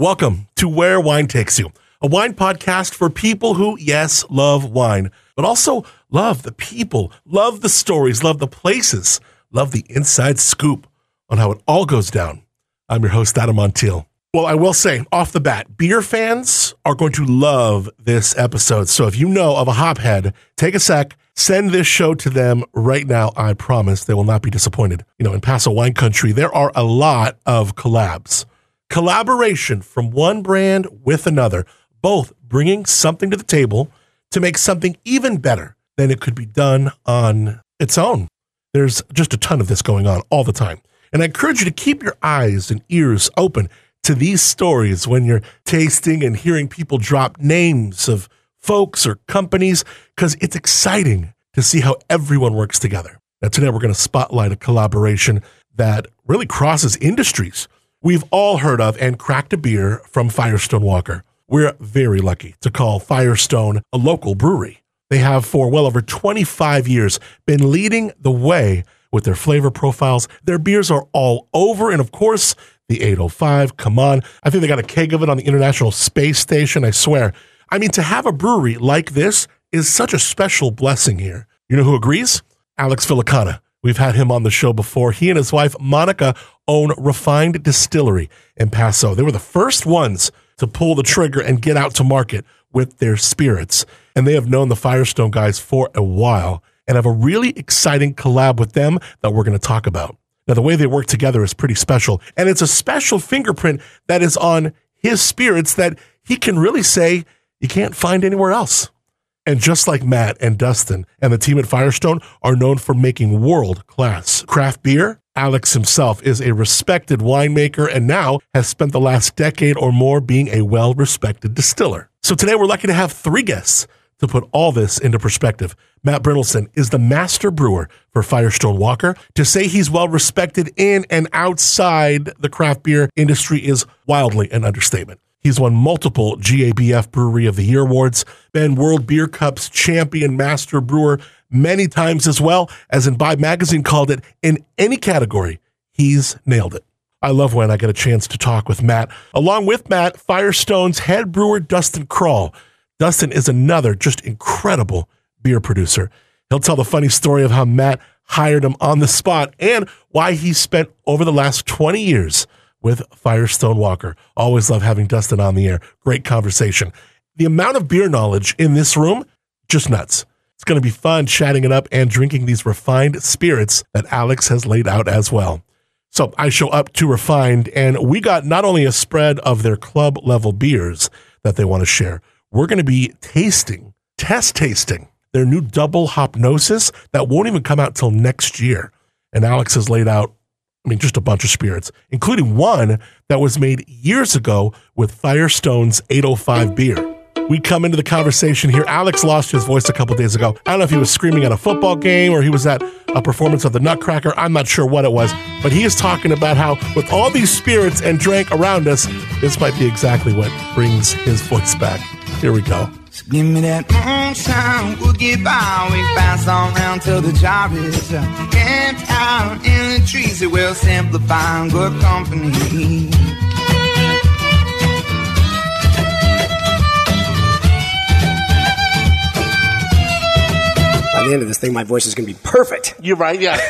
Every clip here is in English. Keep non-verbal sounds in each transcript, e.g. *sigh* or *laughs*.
Welcome to Where Wine Takes You, a wine podcast for people who, yes, love wine, but also love the people, love the stories, love the places, love the inside scoop on how it all goes down. I'm your host, Adam Montiel. Well, I will say off the bat, beer fans are going to love this episode. So if you know of a hophead, take a sec, send this show to them right now. I promise they will not be disappointed. You know, in Paso Wine Country, there are a lot of collabs collaboration from one brand with another, both bringing something to the table to make something even better than it could be done on its own. There's just a ton of this going on all the time. And I encourage you to keep your eyes and ears open to these stories when you're tasting and hearing people drop names of folks or companies, because it's exciting to see how everyone works together. Now, today we're going to spotlight a collaboration that really crosses industries we've all heard of and cracked a beer from Firestone Walker. We're very lucky to call Firestone a local brewery. They have for well over 25 years been leading the way with their flavor profiles. Their beers are all over. And of course, the 805, come on. I think they got a keg of it on the International Space Station. I swear. I mean, to have a brewery like this is such a special blessing here. You know who agrees? Alex Villicana. We've had him on the show before. He and his wife, Monica, own Re:Find Distillery in Paso. They were the first ones to pull the trigger and get out to market with their spirits. And they have known the Firestone guys for a while and have a really exciting collab with them that we're going to talk about. Now, the way they work together is pretty special. And it's a special fingerprint that is on his spirits that he can really say you can't find anywhere else. And just like Matt and Dustin and the team at Firestone are known for making world class craft beer, Alex himself is a respected winemaker and now has spent the last decade or more being a well respected distiller. So today we're lucky to have three guests to put all this into perspective. Matt Brynildson is the master brewer for Firestone Walker. To say he's well respected in and outside the craft beer industry is wildly an understatement. He's won multiple GABF Brewery of the Year awards, been World Beer Cup's champion master brewer many times as well, as in Imbibe Magazine called it, in any category, he's nailed it. I love when I get a chance to talk with Matt. Along with Matt, Firestone's head brewer, Dustin Kral. Dustin is another just incredible beer producer. He'll tell the funny story of how Matt hired him on the spot and why he spent over the last 20 years with Firestone Walker. Always love having Dustin on the air. Great conversation. The amount of beer knowledge in this room, just nuts. It's going to be fun chatting it up and drinking these refined spirits that Alex has laid out as well. So I show up to Re:Find, and we got not only a spread of their club level beers that they want to share, we're going to be tasting, test tasting their new double hopnosis that won't even come out till next year. And Alex has laid out I mean, just a bunch of spirits, including one that was made years ago with Firestone's 805 beer. We come into the conversation here. Alex lost his voice a couple days ago. I don't know if he was screaming at a football game or he was at a performance of the Nutcracker. I'm not sure what it was, but he is talking about how, with all these spirits and drank around us, this might be exactly what brings his voice back. Here we go. So give me that moonshine, we'll get by. We pass on round till the job is done. camped out in the trees. It will simplify good company. By the end of this thing, my voice is going to be perfect. You're right, yeah. *laughs*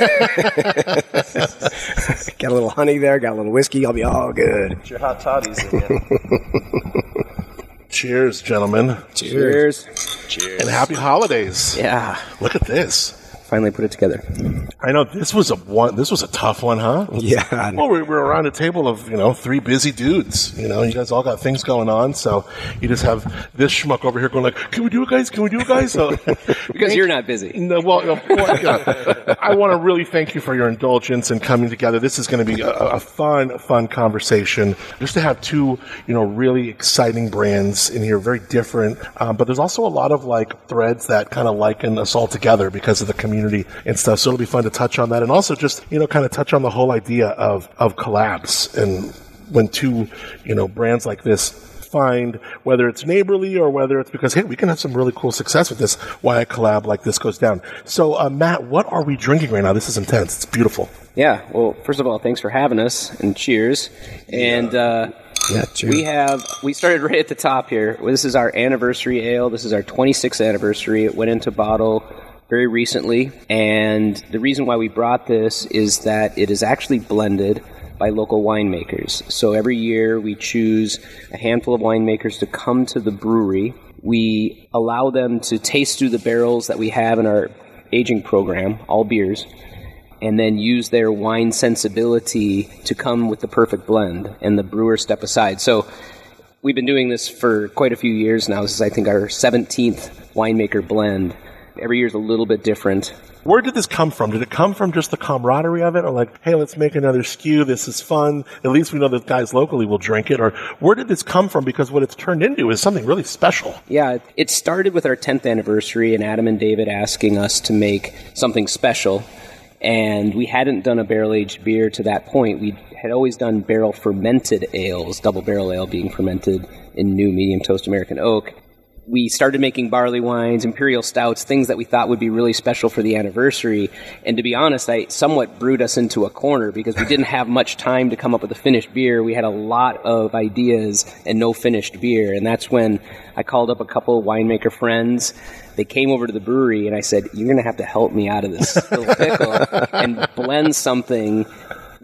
got a little honey there, got a little whiskey. I'll be all good. Get your hot toddies in *laughs* Cheers, gentlemen. Cheers. Cheers. And happy holidays. Yeah, Look at this. Finally put it together. I know this was a one. This was a tough one, huh? Yeah. Well, we we're around a table of you know three busy dudes. You know, you guys all got things going on, so you just have this schmuck over here going like, "Can we do it, guys? Can we do it, guys?" So, *laughs* Because you're not busy. no, well, of course, yeah. I want to really thank you for your indulgence in coming together. This is going to be a, a fun, fun conversation. Just to have two, you know, really exciting brands in here, very different, um, but there's also a lot of like threads that kind of liken us all together because of the community and stuff. So it'll be fun to touch on that, and also just you know, kind of touch on the whole idea of of collabs and when two, you know, brands like this find whether it's neighborly or whether it's because hey we can have some really cool success with this why a collab like this goes down so uh, matt what are we drinking right now this is intense it's beautiful Yeah. Well, first of all, thanks for having us, and cheers. And uh, Yeah, true. We have we started right at the top here. This is our anniversary ale. This is our 26th anniversary. It went into bottle very recently, and the reason why we brought this is that it is actually blended by local winemakers. So every year we choose a handful of winemakers to come to the brewery. We allow them to taste through the barrels that we have in our aging program, all beers, and then use their wine sensibility to come with the perfect blend, and the brewer step aside. So we've been doing this for quite a few years now. This is, I think, our 17th winemaker blend. Every year is a little bit different. Where did this come from? Did it come from just the camaraderie of it, or like, hey, let's make another SKU. This is fun. At least we know that guys locally will drink it. Or where did this come from? Because what it's turned into is something really special. Yeah, it started with our 10th anniversary and Adam and David asking us to make something special. And we hadn't done a barrel aged beer to that point. We had always done barrel fermented ales, double barrel ale being fermented in new medium toast American oak. We started making barley wines, imperial stouts, things that we thought would be really special for the anniversary. And to be honest, I somewhat brewed us into a corner because we didn't have much time to come up with a finished beer. We had a lot of ideas and no finished beer. And that's when I called up a couple of winemaker friends. They came over to the brewery and I said, You're going to have to help me out of this *laughs* little pickle and blend something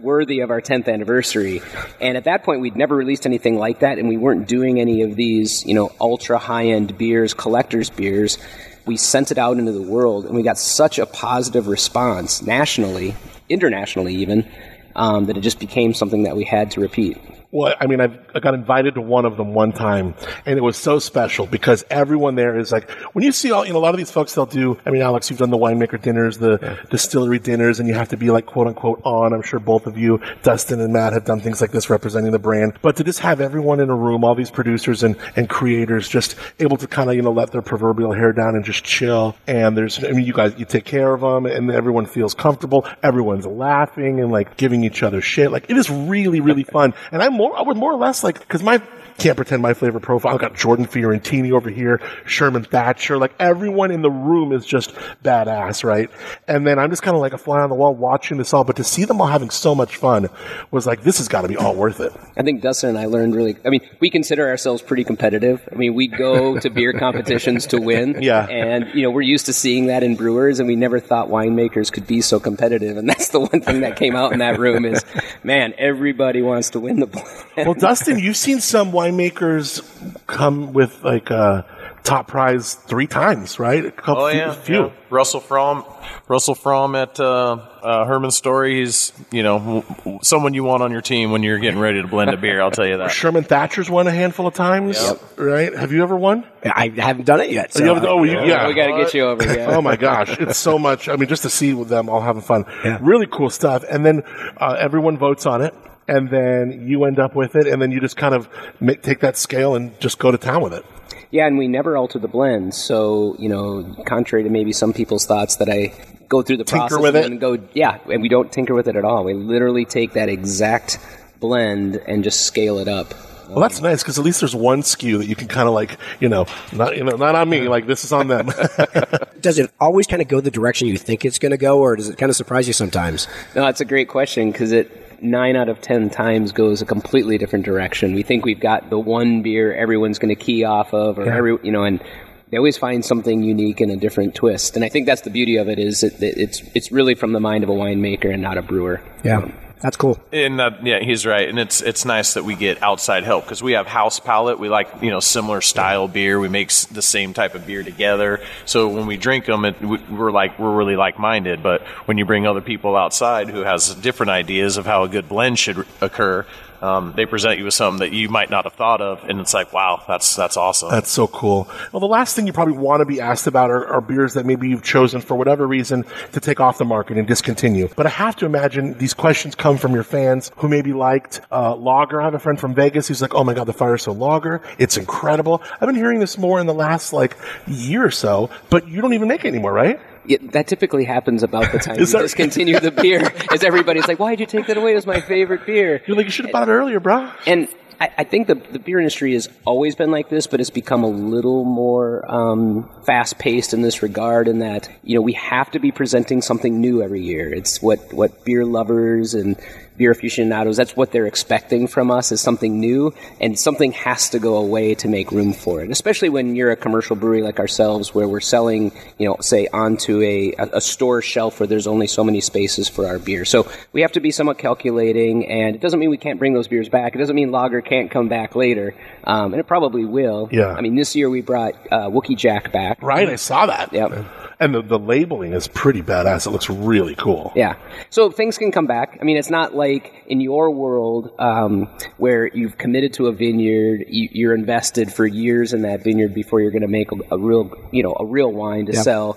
worthy of our 10th anniversary. And at that point, we'd never released anything like that, and we weren't doing any of these, you know, ultra high end beers, collectors' beers. We sent it out into the world, and we got such a positive response nationally, internationally even, um, that it just became something that we had to repeat. Well, I mean, I've, I got invited to one of them one time, and it was so special because everyone there is like, when you see all, you know, a lot of these folks, they'll do, I mean, Alex, you've done the winemaker dinners, the distillery dinners, and you have to be like, quote unquote, on. I'm sure both of you, Dustin and Matt, have done things like this representing the brand. But to just have everyone in a room, all these producers and, and creators just able to kind of, you know, let their proverbial hair down and just chill. And there's, I mean, you guys, you take care of them, and everyone feels comfortable. Everyone's laughing and like giving each other shit. Like, it is really, really fun. And I'm more, I would more or less like, because my, can't pretend my flavor profile. I've got Jordan Fiorentini over here, Sherman Thacher. Like everyone in the room is just badass, right? And then I'm just kind of like a fly on the wall watching this all. But to see them all having so much fun was like, this has got to be all worth it. I think Dustin and I learned really. I mean, we consider ourselves pretty competitive. I mean, we go to beer *laughs* competitions to win. Yeah. And, you know, we're used to seeing that in brewers, and we never thought winemakers could be so competitive. And that's the one thing that came out in that room is, man, everybody wants to win the blend. *laughs* Well, Dustin, you've seen some winemakers come with like a top prize three times, right? A couple, Oh yeah, few. yeah. Russell From, Russell From at uh, uh, Herman Story. He's you know w- w- someone you want on your team when you're getting ready to blend a beer. I'll tell you that. Sherman Thacher's won a handful of times, right? Have you ever won? I haven't done it yet. So You haven't- oh, you- yeah. we got to get you over. Yeah. oh my gosh, it's so much. I mean, just to see them all having fun, really cool stuff. And then uh, everyone votes on it, and then you end up with it, and then you just kind of ma- take that scale and just go to town with it. Yeah, and we never alter the blend. So, you know, contrary to maybe some people's thoughts that I go through the Tinker process with and it? then go, yeah, and we don't tinker with it at all. We literally take that exact blend and just scale it up. Well, that's nice because at least there's one SKU that you can kind of like, you know, not you know, not on me. Like this is on them. *laughs* does it always kind of go the direction you think it's going to go, or does it kind of surprise you sometimes? No, that's a great question because it nine out of ten times goes a completely different direction. We think we've got the one beer everyone's going to key off of, or every you know, and they always find something unique and a different twist. And I think that's the beauty of it is it's it's really from the mind of a winemaker and not a brewer. Yeah, that's cool. And that, yeah, he's right. And it's it's nice that we get outside help because we have house palate. We like you know similar style beer. We make the same type of beer together. So when we drink them, it, we're like we're really like minded. But when you bring other people outside who has different ideas of how a good blend should occur, um, they present you with something that you might not have thought of, and it's like, wow, that's that's awesome. That's so cool. Well, the last thing you probably want to be asked about are, are beers that maybe you've chosen for whatever reason to take off the market and discontinue. But I have to imagine these questions come from your fans who maybe liked uh, Lager. I have a friend from Vegas who's like, "Oh my god, the Firestone Lager, it's incredible." I've been hearing this more in the last like year or so, but you don't even make it anymore, right? Yeah, that typically happens about the time *laughs* you that- discontinue the *laughs* beer, as everybody's like, "Why'd you take that away? It was my favorite beer." You're like, you should have bought it earlier, bro. And I, I think the, the beer industry has always been like this, but it's become a little more um, fast paced in this regard. In that, you know, we have to be presenting something new every year. It's what what beer lovers and beer aficionados, that's what they're expecting from us is something new, and something has to go away to make room for it. Especially when you're a commercial brewery like ourselves, where we're selling, you know, say onto a, a store shelf where there's only so many spaces for our beer. So we have to be somewhat calculating, and it doesn't mean we can't bring those beers back. It doesn't mean lager can't come back later, um, and it probably will. Yeah. I mean, this year we brought uh, Wookey Jack back. Right, I saw that. Yep. And the, the labeling is pretty badass. It looks really cool. Yeah. So things can come back. I mean, it's not like in your world um, where you've committed to a vineyard, you, you're invested for years in that vineyard before you're going to make a, a real, you know, a real wine to sell.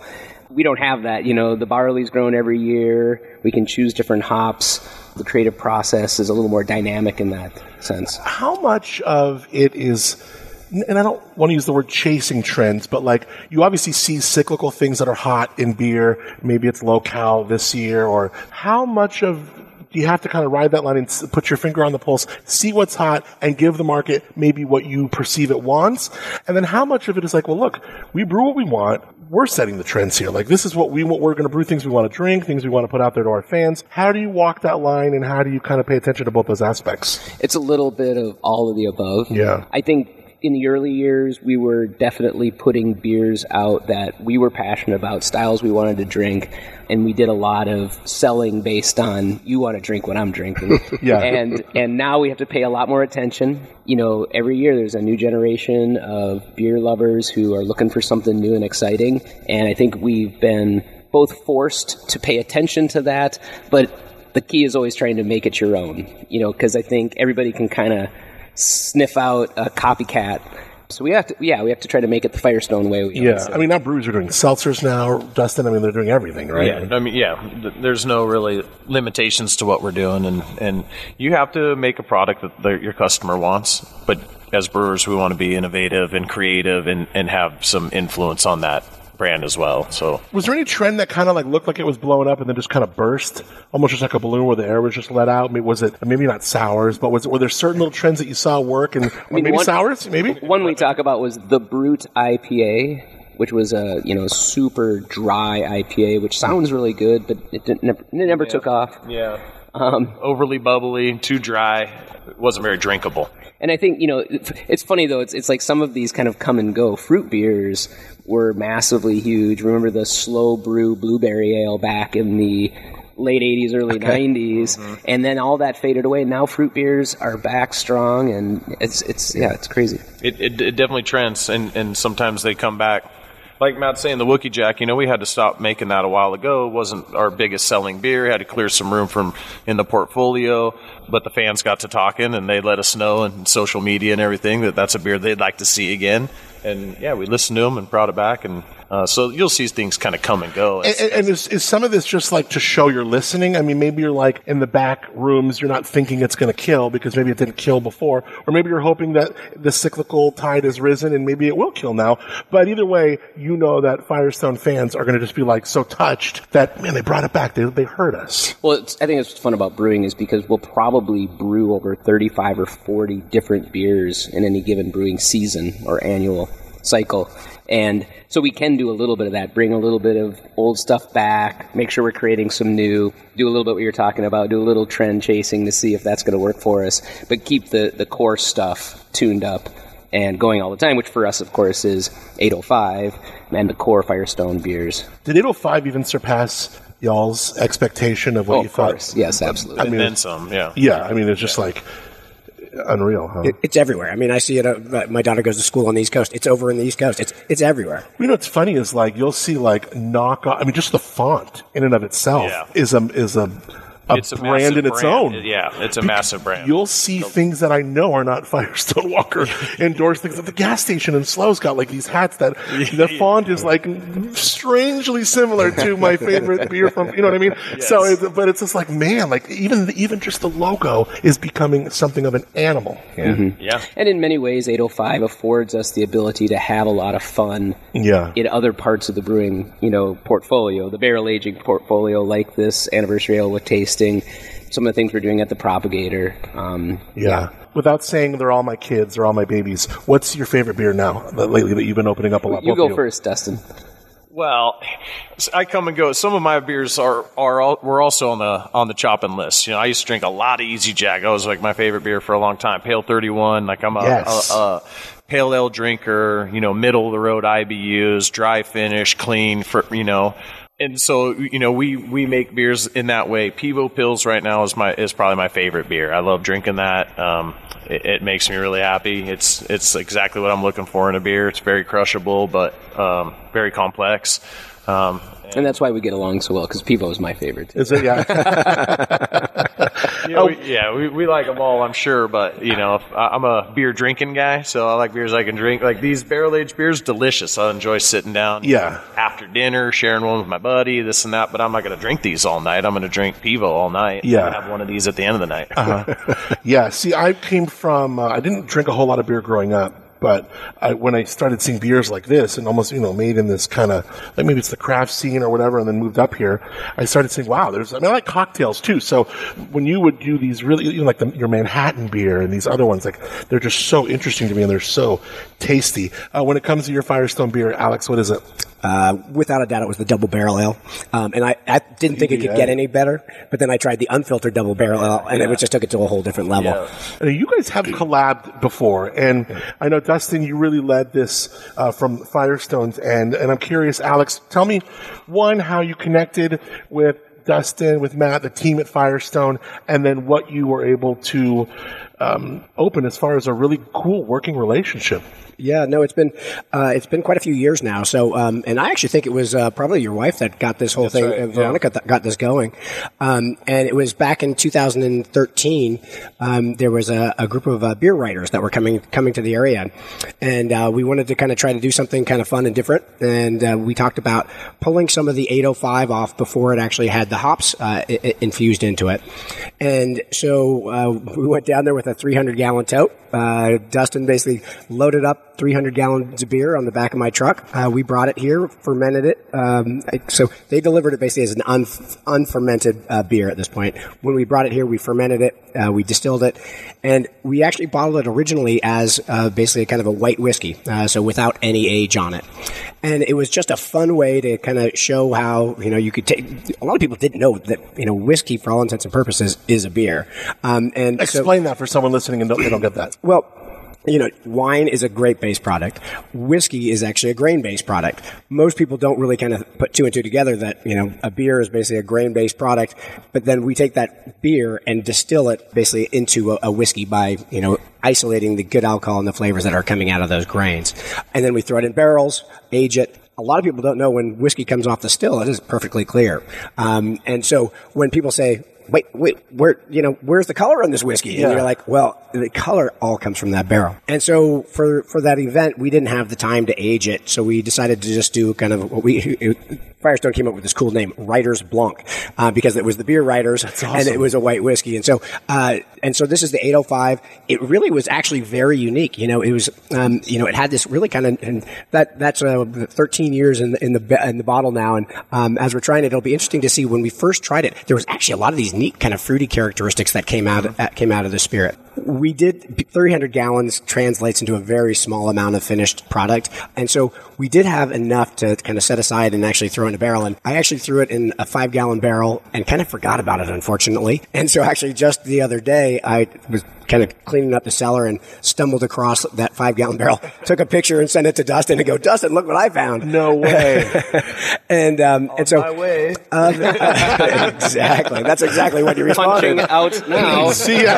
We don't have that. You know, the barley's grown every year. We can choose different hops. The creative process is a little more dynamic in that sense. How much of it is, and I don't want to use the word chasing trends, but like you obviously see cyclical things that are hot in beer. Maybe it's low cal this year, or how much of do you have to kind of ride that line and put your finger on the pulse, see what's hot, and give the market maybe what you perceive it wants? And then how much of it is like, well, look, we brew what we want. We're setting the trends here. Like this is what we what we're going to brew. Things we want to drink. Things we want to put out there to our fans. How do you walk that line, and how do you kind of pay attention to both those aspects? It's a little bit of all of the above. Yeah. I think in the early years, we were definitely putting beers out that we were passionate about, styles we wanted to drink, and we did a lot of selling based on you want to drink what I'm drinking. *laughs* Yeah. And and now we have to pay a lot more attention. You know, every year there's a new generation of beer lovers who are looking for something new and exciting, and I think we've been both forced to pay attention to that, but the key is always trying to make it your own. You know, because I think everybody can kind of sniff out a copycat. So we have to, yeah, we have to try to make it the Firestone way. We Yeah. I mean, now breweries are doing seltzers now, Dustin. I mean, they're doing everything, right? Yeah, I mean, yeah. th- There's no really limitations to what we're doing, and and you have to make a product that the, your customer wants. But as brewers, we want to be innovative and creative, and and have some influence on that brand as well. So Was there any trend that kind of like looked like it was blowing up and then just kind of burst, almost just like a balloon where the air was just let out? Maybe was it maybe not sours, but was it, were there certain little trends that you saw work and or mean, maybe one- sours? Maybe One we talk about was the Brut IPA, which was a you know super dry IPA, which sounds really good, but it, didn't, never, it never took off. yeah, Um, overly bubbly, too dry. It wasn't very drinkable. And I think you know it's funny though. It's it's like some of these kind of come and go. Fruit beers were massively huge. Remember the SLO Brew blueberry ale back in the late '80s, early '90s, mm-hmm. and then all that faded away. Now fruit beers are back strong, and it's it's yeah, it's crazy. It, it, it definitely trends, and, and sometimes they come back. Like Matt's saying, the Wookey Jack, you know, we had to stop making that a while ago. It wasn't our biggest selling beer. Had to clear some room from in the portfolio. But the fans got to talking, and they let us know and social media and everything that that's a beer they'd like to see again. And yeah, we listened to them and brought it back. And uh, so you'll see things kind of come and go. And, and, and is, is some of this just like to show you're listening? I mean, maybe you're like in the back rooms, you're not thinking it's going to kill because maybe it didn't kill before, or maybe you're hoping that the cyclical tide has risen and maybe it will kill now. But either way, you know that Firestone fans are going to just be like so touched that man, they brought it back. They they heard us. Well, it's, I think what's fun about brewing is because we'll probably brew over 35 or 40 different beers in any given brewing season or annual cycle. And so we can do a little bit of that, bring a little bit of old stuff back, make sure we're creating some new, do a little bit what you're talking about, do a little trend chasing to see if that's going to work for us, but keep the, the core stuff tuned up and going all the time, which for us, of course, is 805 and the core Firestone beers. Did 805 even surpass y'all's expectation of what Oh, you of thought? course. Yes, absolutely. I mean, and then some, yeah. yeah, I mean, it's just like unreal, huh? It, it's everywhere. I mean, I see it. Uh, my daughter goes to school on the East Coast. It's over in the East Coast. It's it's everywhere. You know what's funny is like you'll see like knock I mean, just the font in and of itself Yeah. is a is a a It's a brand in its brand. own. Yeah, it's a Bec- massive brand. You'll see things that I know are not *laughs* Firestone Walker *laughs* endorsed things at the gas station in Slow's got like these hats that *laughs* the font is like strangely similar to my favorite beer from you know what I mean. So, it, but it's just like man, like even even just the logo is becoming something of an animal. Yeah, mm-hmm. Yeah. And in many ways, 805 affords us the ability to have a lot of fun yeah. in other parts of the brewing, you know, portfolio, the barrel aging portfolio, like this anniversary ale with tasting, some of the things we're doing at the propagator. Um, Yeah. Without saying they're all my kids, they're all my babies. What's your favorite beer now uh, lately that you've been opening up a lot? you both go of first, Dustin. Well, I come and go. Some of my beers are are all, were also on the on the chopping list. You know, I used to drink a lot of Easy Jack. That was like my favorite beer for a long time. Pale Thirty One. Like I'm a, Yes. a, a pale ale drinker. You know, middle of the road IBUs, dry finish, clean for you know. And so you know we we make beers in that way. Pivo Pils right now is my is probably my favorite beer. I love drinking that. Um, it, it makes me really happy. It's it's exactly what I'm looking for in a beer. It's very crushable, but um, very complex. Um, And that's why we get along so well because Pivo is my favorite. Too. Is it? Yeah. *laughs* *laughs* yeah, we, yeah, we, we like them all, I'm sure. But you know, if, I- I'm a beer drinking guy, so I like beers I can drink. Like these barrel aged beers, delicious. I enjoy sitting down, Yeah. after dinner, sharing one with my buddy, this and that. But I'm not going to drink these all night. I'm going to drink Pivo all night. Yeah. and have one of these at the end of the night. *laughs* Yeah, see, I came from, uh, I didn't drink a whole lot of beer growing up. But I, when I started seeing beers like this and almost, you know, made in this kind of, like maybe it's the craft scene or whatever, and then moved up here, I started saying, wow, there's, I mean, I like cocktails too. So when you would do these really, you know, like the, your Manhattan beer and these other ones, like, they're just so interesting to me and they're so tasty. Uh, when it comes to your Firestone beer, Alex, what is it? Uh, without a doubt, it was the double barrel ale, um, and I, I didn't think it could get any better. But then I tried the unfiltered double barrel ale, and it just took it to a whole different level. And you guys have collabed before, and I know Dustin, you really led this uh, from Firestones, and and I'm curious, Alex, tell me one how you connected with Dustin, with Matt, the team at Firestone, and then what you were able to um, open as far as a really cool working relationship. Yeah, no, it's been uh, it's been quite a few years now. So, um, and I actually think it was uh, probably your wife that got this whole thing. right, uh, Veronica that got this going, um, and it was back in 2013. Um, there was a, a group of uh, beer writers that were coming coming to the area, and uh, we wanted to kind of try to do something kind of fun and different. And uh, we talked about pulling some of the 805 off before it actually had the hops uh, i- infused into it. And so uh, we went down there with a 300 gallon tote. Uh, Dustin basically loaded up 300 gallons of beer on the back of my truck. Uh, we brought it here, fermented it. Um, I- so they delivered it basically as an un- unfermented uh, beer at this point. When we brought it here, we fermented it, uh, we distilled it, and we actually bottled it originally as uh, basically kind of a white whiskey, uh, so without any age on it. And it was just a fun way to kind of show how you know you could take. A lot of people didn't know that you know whiskey, for all intents and purposes, is a beer. Um, and so- Explain that for someone listening and don't, they don't get that. well, you know, wine is a grape based product. Whiskey is actually a grain based product. Most people don't really kind of put two and two together that, you know, a beer is basically a grain based product, but then we take that beer and distill it basically into a, a whiskey by, you know, isolating the good alcohol and the flavors that are coming out of those grains. And then we throw it in barrels, age it, a lot of people don't know when whiskey comes off the still, it is perfectly clear. Um, and so when people say, wait, wait, where, you know, where's the color on this whiskey? And you're like, well, the color all comes from that barrel. And so for, for that event, we didn't have the time to age it. So we decided to just do kind of what we, *laughs* Firestone came up with this cool name, Writer's Blanc, uh, because it was the beer writers and it was a white whiskey. And so, uh, and so this is the 805. It really was actually very unique. You know, it was, um, you know, it had this really kind of, and that, that's, uh, 13 years in the, in the, in the bottle now. And, um, as we're trying it, it'll be interesting to see when we first tried it, there was actually a lot of these neat kind of fruity characteristics that came out, that came out of the spirit. We did 300 gallons translates into a very small amount of finished product. And so we did have enough to kind of set aside and actually throw in a barrel. And I actually threw it in a five gallon barrel and kind of forgot about it, unfortunately. And so actually just the other day, I was kind of cleaning up the cellar and stumbled across that five gallon barrel, took a picture and sent it to Dustin and go, Dustin, look what I found. No way. *laughs* And, um, and so, My way. *laughs* exactly. That's exactly what you Punching responded. out now. *laughs* See, uh,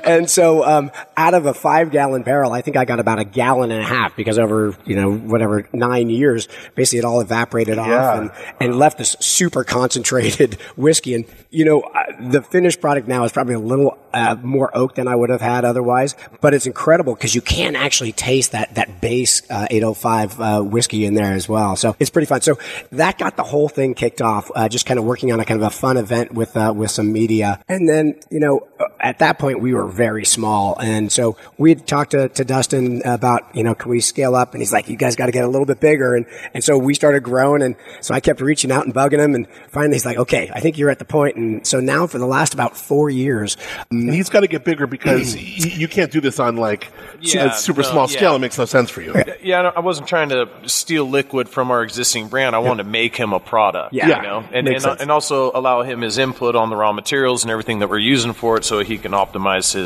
and so um, out of a five gallon barrel, I think I got about a gallon and a half because over you know whatever nine years, basically it all evaporated Yeah. off and, and left this super concentrated *laughs* whiskey. And you know the finished product now is probably a little uh, more oak than I would have had otherwise, but it's incredible because you can actually taste that that base uh, 805 uh, whiskey in there as well. So it's pretty fun. So that got the whole thing kicked off. Uh, just kind of working on a kind of a fun event with uh, with some media, and then you know at that point we were very small. And so we had talked to, to Dustin about, you know, can we scale up? And he's like, you guys got to get a little bit bigger. And, and so we started growing. And so I kept reaching out and bugging him. And finally he's like, okay, I think you're at the point. And so now for the last about four years, And he's got to get bigger because *clears throat* you can't do this on like Yeah, a super no, small yeah. scale. It makes no sense for you. Yeah, I wasn't trying to steal liquid from our existing brand. I wanted to make him a product. Yeah. you know, and Makes and, sense. and also allow him his input on the raw materials and everything that we're using for it, so he can optimize his,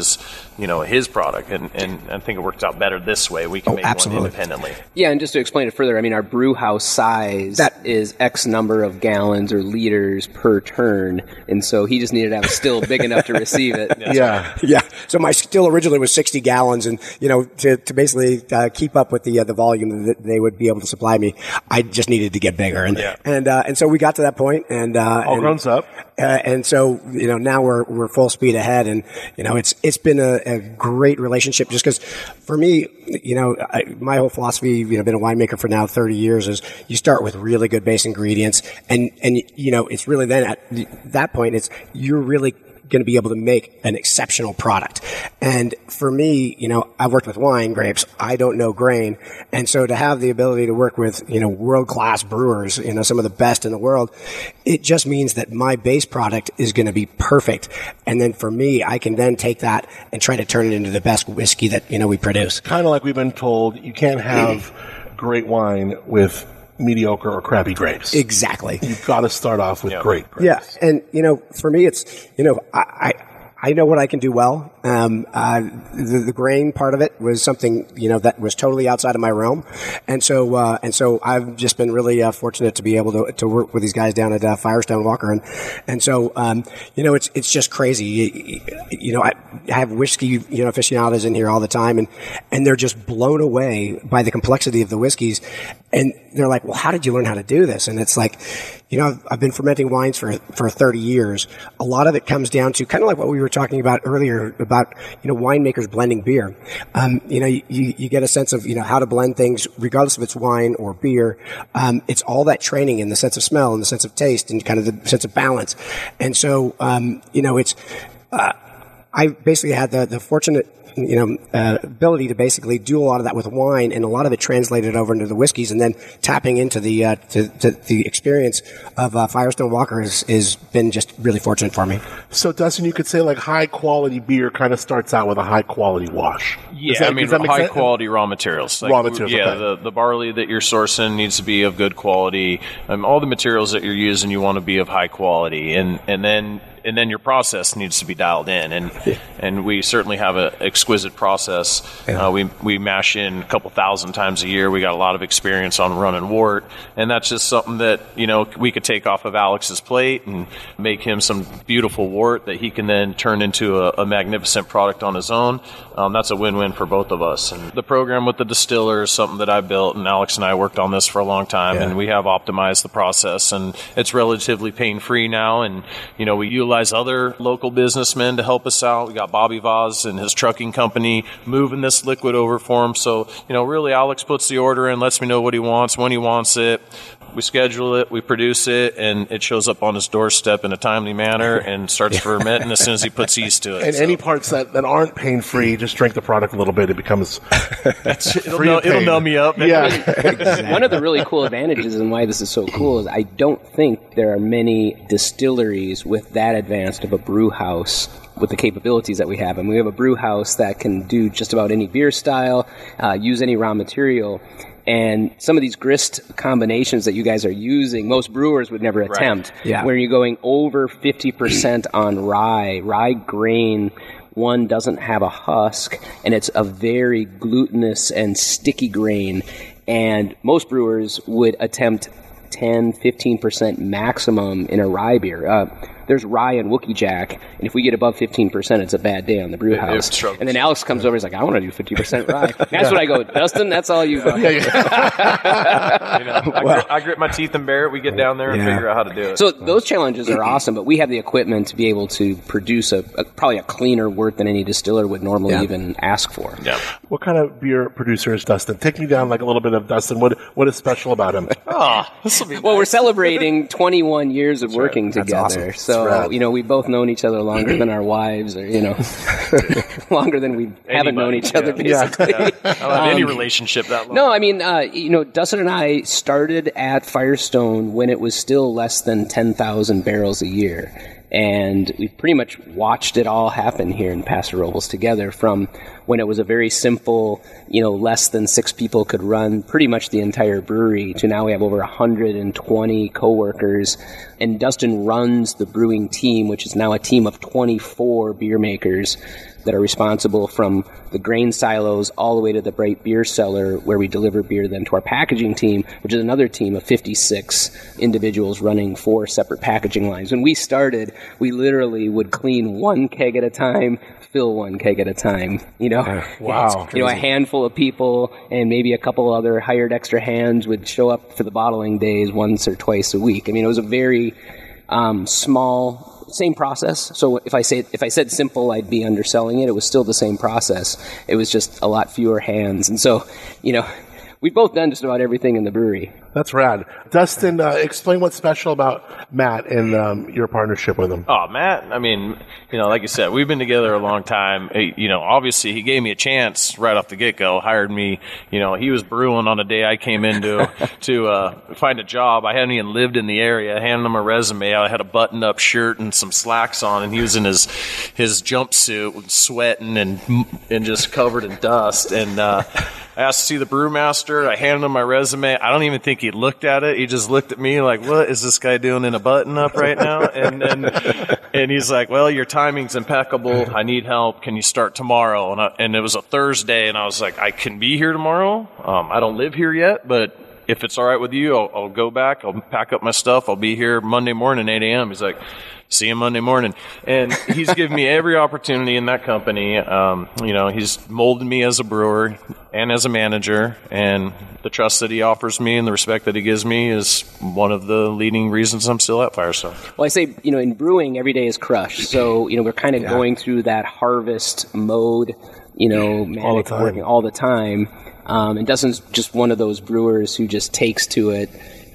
you know, his product. And and I think it works out better this way. We can Oh, make absolutely. one independently. Yeah, and just to explain it further, I mean, our brew house size That- is X number of gallons or liters per turn, and so he just needed to have a still big enough to receive it. *laughs* Yeah. Yeah. So my still originally was 60 gallons, and you know, to, to basically uh, keep up with the uh, the volume that they would be able to supply me, I just needed to get bigger, and Yeah. and uh, and so we got to that point, and uh, All and, grown up. Uh, and so you know now we're we're full speed ahead, and you know it's it's been a, a great relationship. Just because for me, you know, I, my whole philosophy, you know, been a winemaker for now thirty years, is you start with really good base ingredients, and and you know it's really then at that point it's you're really going to be able to make an exceptional product. And for me, you know, I've worked with wine grapes. I don't know grain. And so to have the ability to work with, you know, world class brewers, you know, some of the best in the world, it just means that my base product is going to be perfect. And then for me, I can then take that and try to turn it into the best whiskey that, you know, we produce. Kind of like we've been told, you can't have great wine with mediocre or crappy grapes. Exactly. You've got to start off with Yeah. great grapes. Yeah, and you know, for me, it's you know, I I, I know what I can do well. Um, uh, the, the grain part of it was something you know that was totally outside of my realm, and so uh, and so I've just been really uh, fortunate to be able to, to work with these guys down at uh, Firestone Walker, and and so um, you know, it's it's just crazy. You, you know, I, I have whiskey you know aficionados in here all the time, and and they're just blown away by the complexity of the whiskeys, and they're like, well, how did you learn how to do this? And it's like, you know, I've been fermenting wines for, for 30 years. A lot of it comes down to kind of like what we were talking about earlier about, you know, winemakers blending beer. Um, you know, you, you get a sense of, you know, how to blend things regardless if it's wine or beer. Um, it's all that training in the sense of smell and the sense of taste and kind of the sense of balance. And so, um, you know, it's, uh, I basically had the, the fortunate you know uh, ability to basically do a lot of that with wine, and a lot of it translated over into the whiskeys, and then tapping into the uh, to, to the experience of uh, Firestone Walker has, has been just really fortunate for me. So, Dustin, you could say like high quality beer kind of starts out with a high quality wash. Yeah, that- I mean, does that make high sense? quality raw materials. Raw materials, Yeah, okay. the, the barley that you're sourcing needs to be of good quality. Um, all the materials that you're using, you want to be of high quality, and and then and then your process needs to be dialed in. And and we certainly have an exquisite process. Uh, we we mash in a couple thousand times a year. We got a lot of experience on running wort, and that's just something that you know we could take off of Alex's plate and make him some beautiful wort that he can then turn into a, a magnificent product on his own. Um, that's a win-win for both of us. And the program with the distiller is something that I built, and Alex and I worked on this for a long time, and we have optimized the process, and it's relatively pain-free now. And you know, we utilize other local businessmen to help us out. We got Bobby Vaz and his trucking company moving this liquid over for him. So you know, really, Alex puts the order in, lets me know what he wants, when he wants it. We schedule it, we produce it, and it shows up on his doorstep in a timely manner *laughs* and starts fermenting as soon as he puts yeast to it. And So- any parts that, that aren't pain free, just drink the product a little bit. It becomes *laughs* it'll, free know, of it'll pain. know me up. Yeah. *laughs* One of the really cool advantages and why this is so cool is I don't think there are many distilleries with that advanced of a brew house with the capabilities that we have. And we have a brew house that can do just about any beer style, uh, use any raw material. And some of these grist combinations that you guys are using, most brewers would never attempt. Yeah. Where you're going over 50% *clears throat* on rye, rye grain one doesn't have a husk and it's a very glutinous and sticky grain and most brewers would attempt 10 15% maximum in a rye beer uh, there's rye and Wookey Jack, and if we get above 15%, it's a bad day on the brew it house. struggles. and then Alex comes over, he's like, I want to do 50% rye. *laughs* That's what I go, Dustin, that's all you go. *laughs* You know, I, grit, I grit my teeth and bear it. We get down there and Yeah. figure out how to do it. So those challenges are awesome, but we have the equipment to be able to produce a, a probably a cleaner wort than any distiller would normally Yeah. even ask for. yeah. what kind of beer producer is Dustin? Take me down like a little bit of Dustin. What what is special about him? Oh, *laughs* this will be Well, we're celebrating 21 years of working That's together. awesome. So so rad. you know we've both known each other longer than our wives, or you know, *laughs* longer than we haven't known Anybody, each other. yeah. Basically, I don't have any relationship that long. Um, No, I mean, uh, you know, Dustin and I started at Firestone when it was still less than 10,000 barrels a year. And we pretty much watched it all happen here in Paso Robles together from when it was a very simple, you know, less than six people could run pretty much the entire brewery to now we have over 120 coworkers. And Dustin runs the brewing team, which is now a team of 24 beer makers that are responsible from the grain silos all the way to the bright beer cellar where we deliver beer then to our packaging team which is another team of 56 individuals running four separate packaging lines. When we started we literally would clean one keg at a time fill one keg at a time you know? Wow. you know a handful of people and maybe a couple other hired extra hands would show up for the bottling days once or twice a week. I mean it was a very um, small same process. So if I say if I said simple, I'd be underselling it. It was still the same process. It was just a lot fewer hands, and so you know, we've both done just about everything in the brewery. That's rad. Dustin, uh, explain what's special about Matt and um, your partnership with him. Oh, Matt, I mean, you know, like you said, we've been together a long time. He- You know, obviously, he gave me a chance right off the get go, hired me. You know, he was brewing on the day I came into *laughs* to, uh, find a job. I hadn't even lived in the area. I handed him a resume. I had a button up shirt and some slacks on, and he was in his his jumpsuit, sweating and, and just covered in dust. And, uh, I asked to see the brewmaster. I handed him my resume. I don't even think he looked at it. He just looked at me like, "What is this guy doing in a button up right now?" And then, and he's like, "Well, your timing's impeccable. I need help. Can you start tomorrow?" And I, and it was a Thursday, and I was like, "I can be here tomorrow. Um, I don't live here yet, but." If it's all right with you, I'll, I'll go back. I'll pack up my stuff. I'll be here Monday morning, 8 a.m. He's like, see you Monday morning. And he's given me every opportunity in that company. Um, you know, he's molded me as a brewer and as a manager. And the trust that he offers me and the respect that he gives me is one of the leading reasons I'm still at Firestone. Well, I say, you know, in brewing, every day is crush. So, you know, we're kind of going through that harvest mode, you know, manic time. working all the time. Um, and Dustin's just one of those brewers who just takes to it,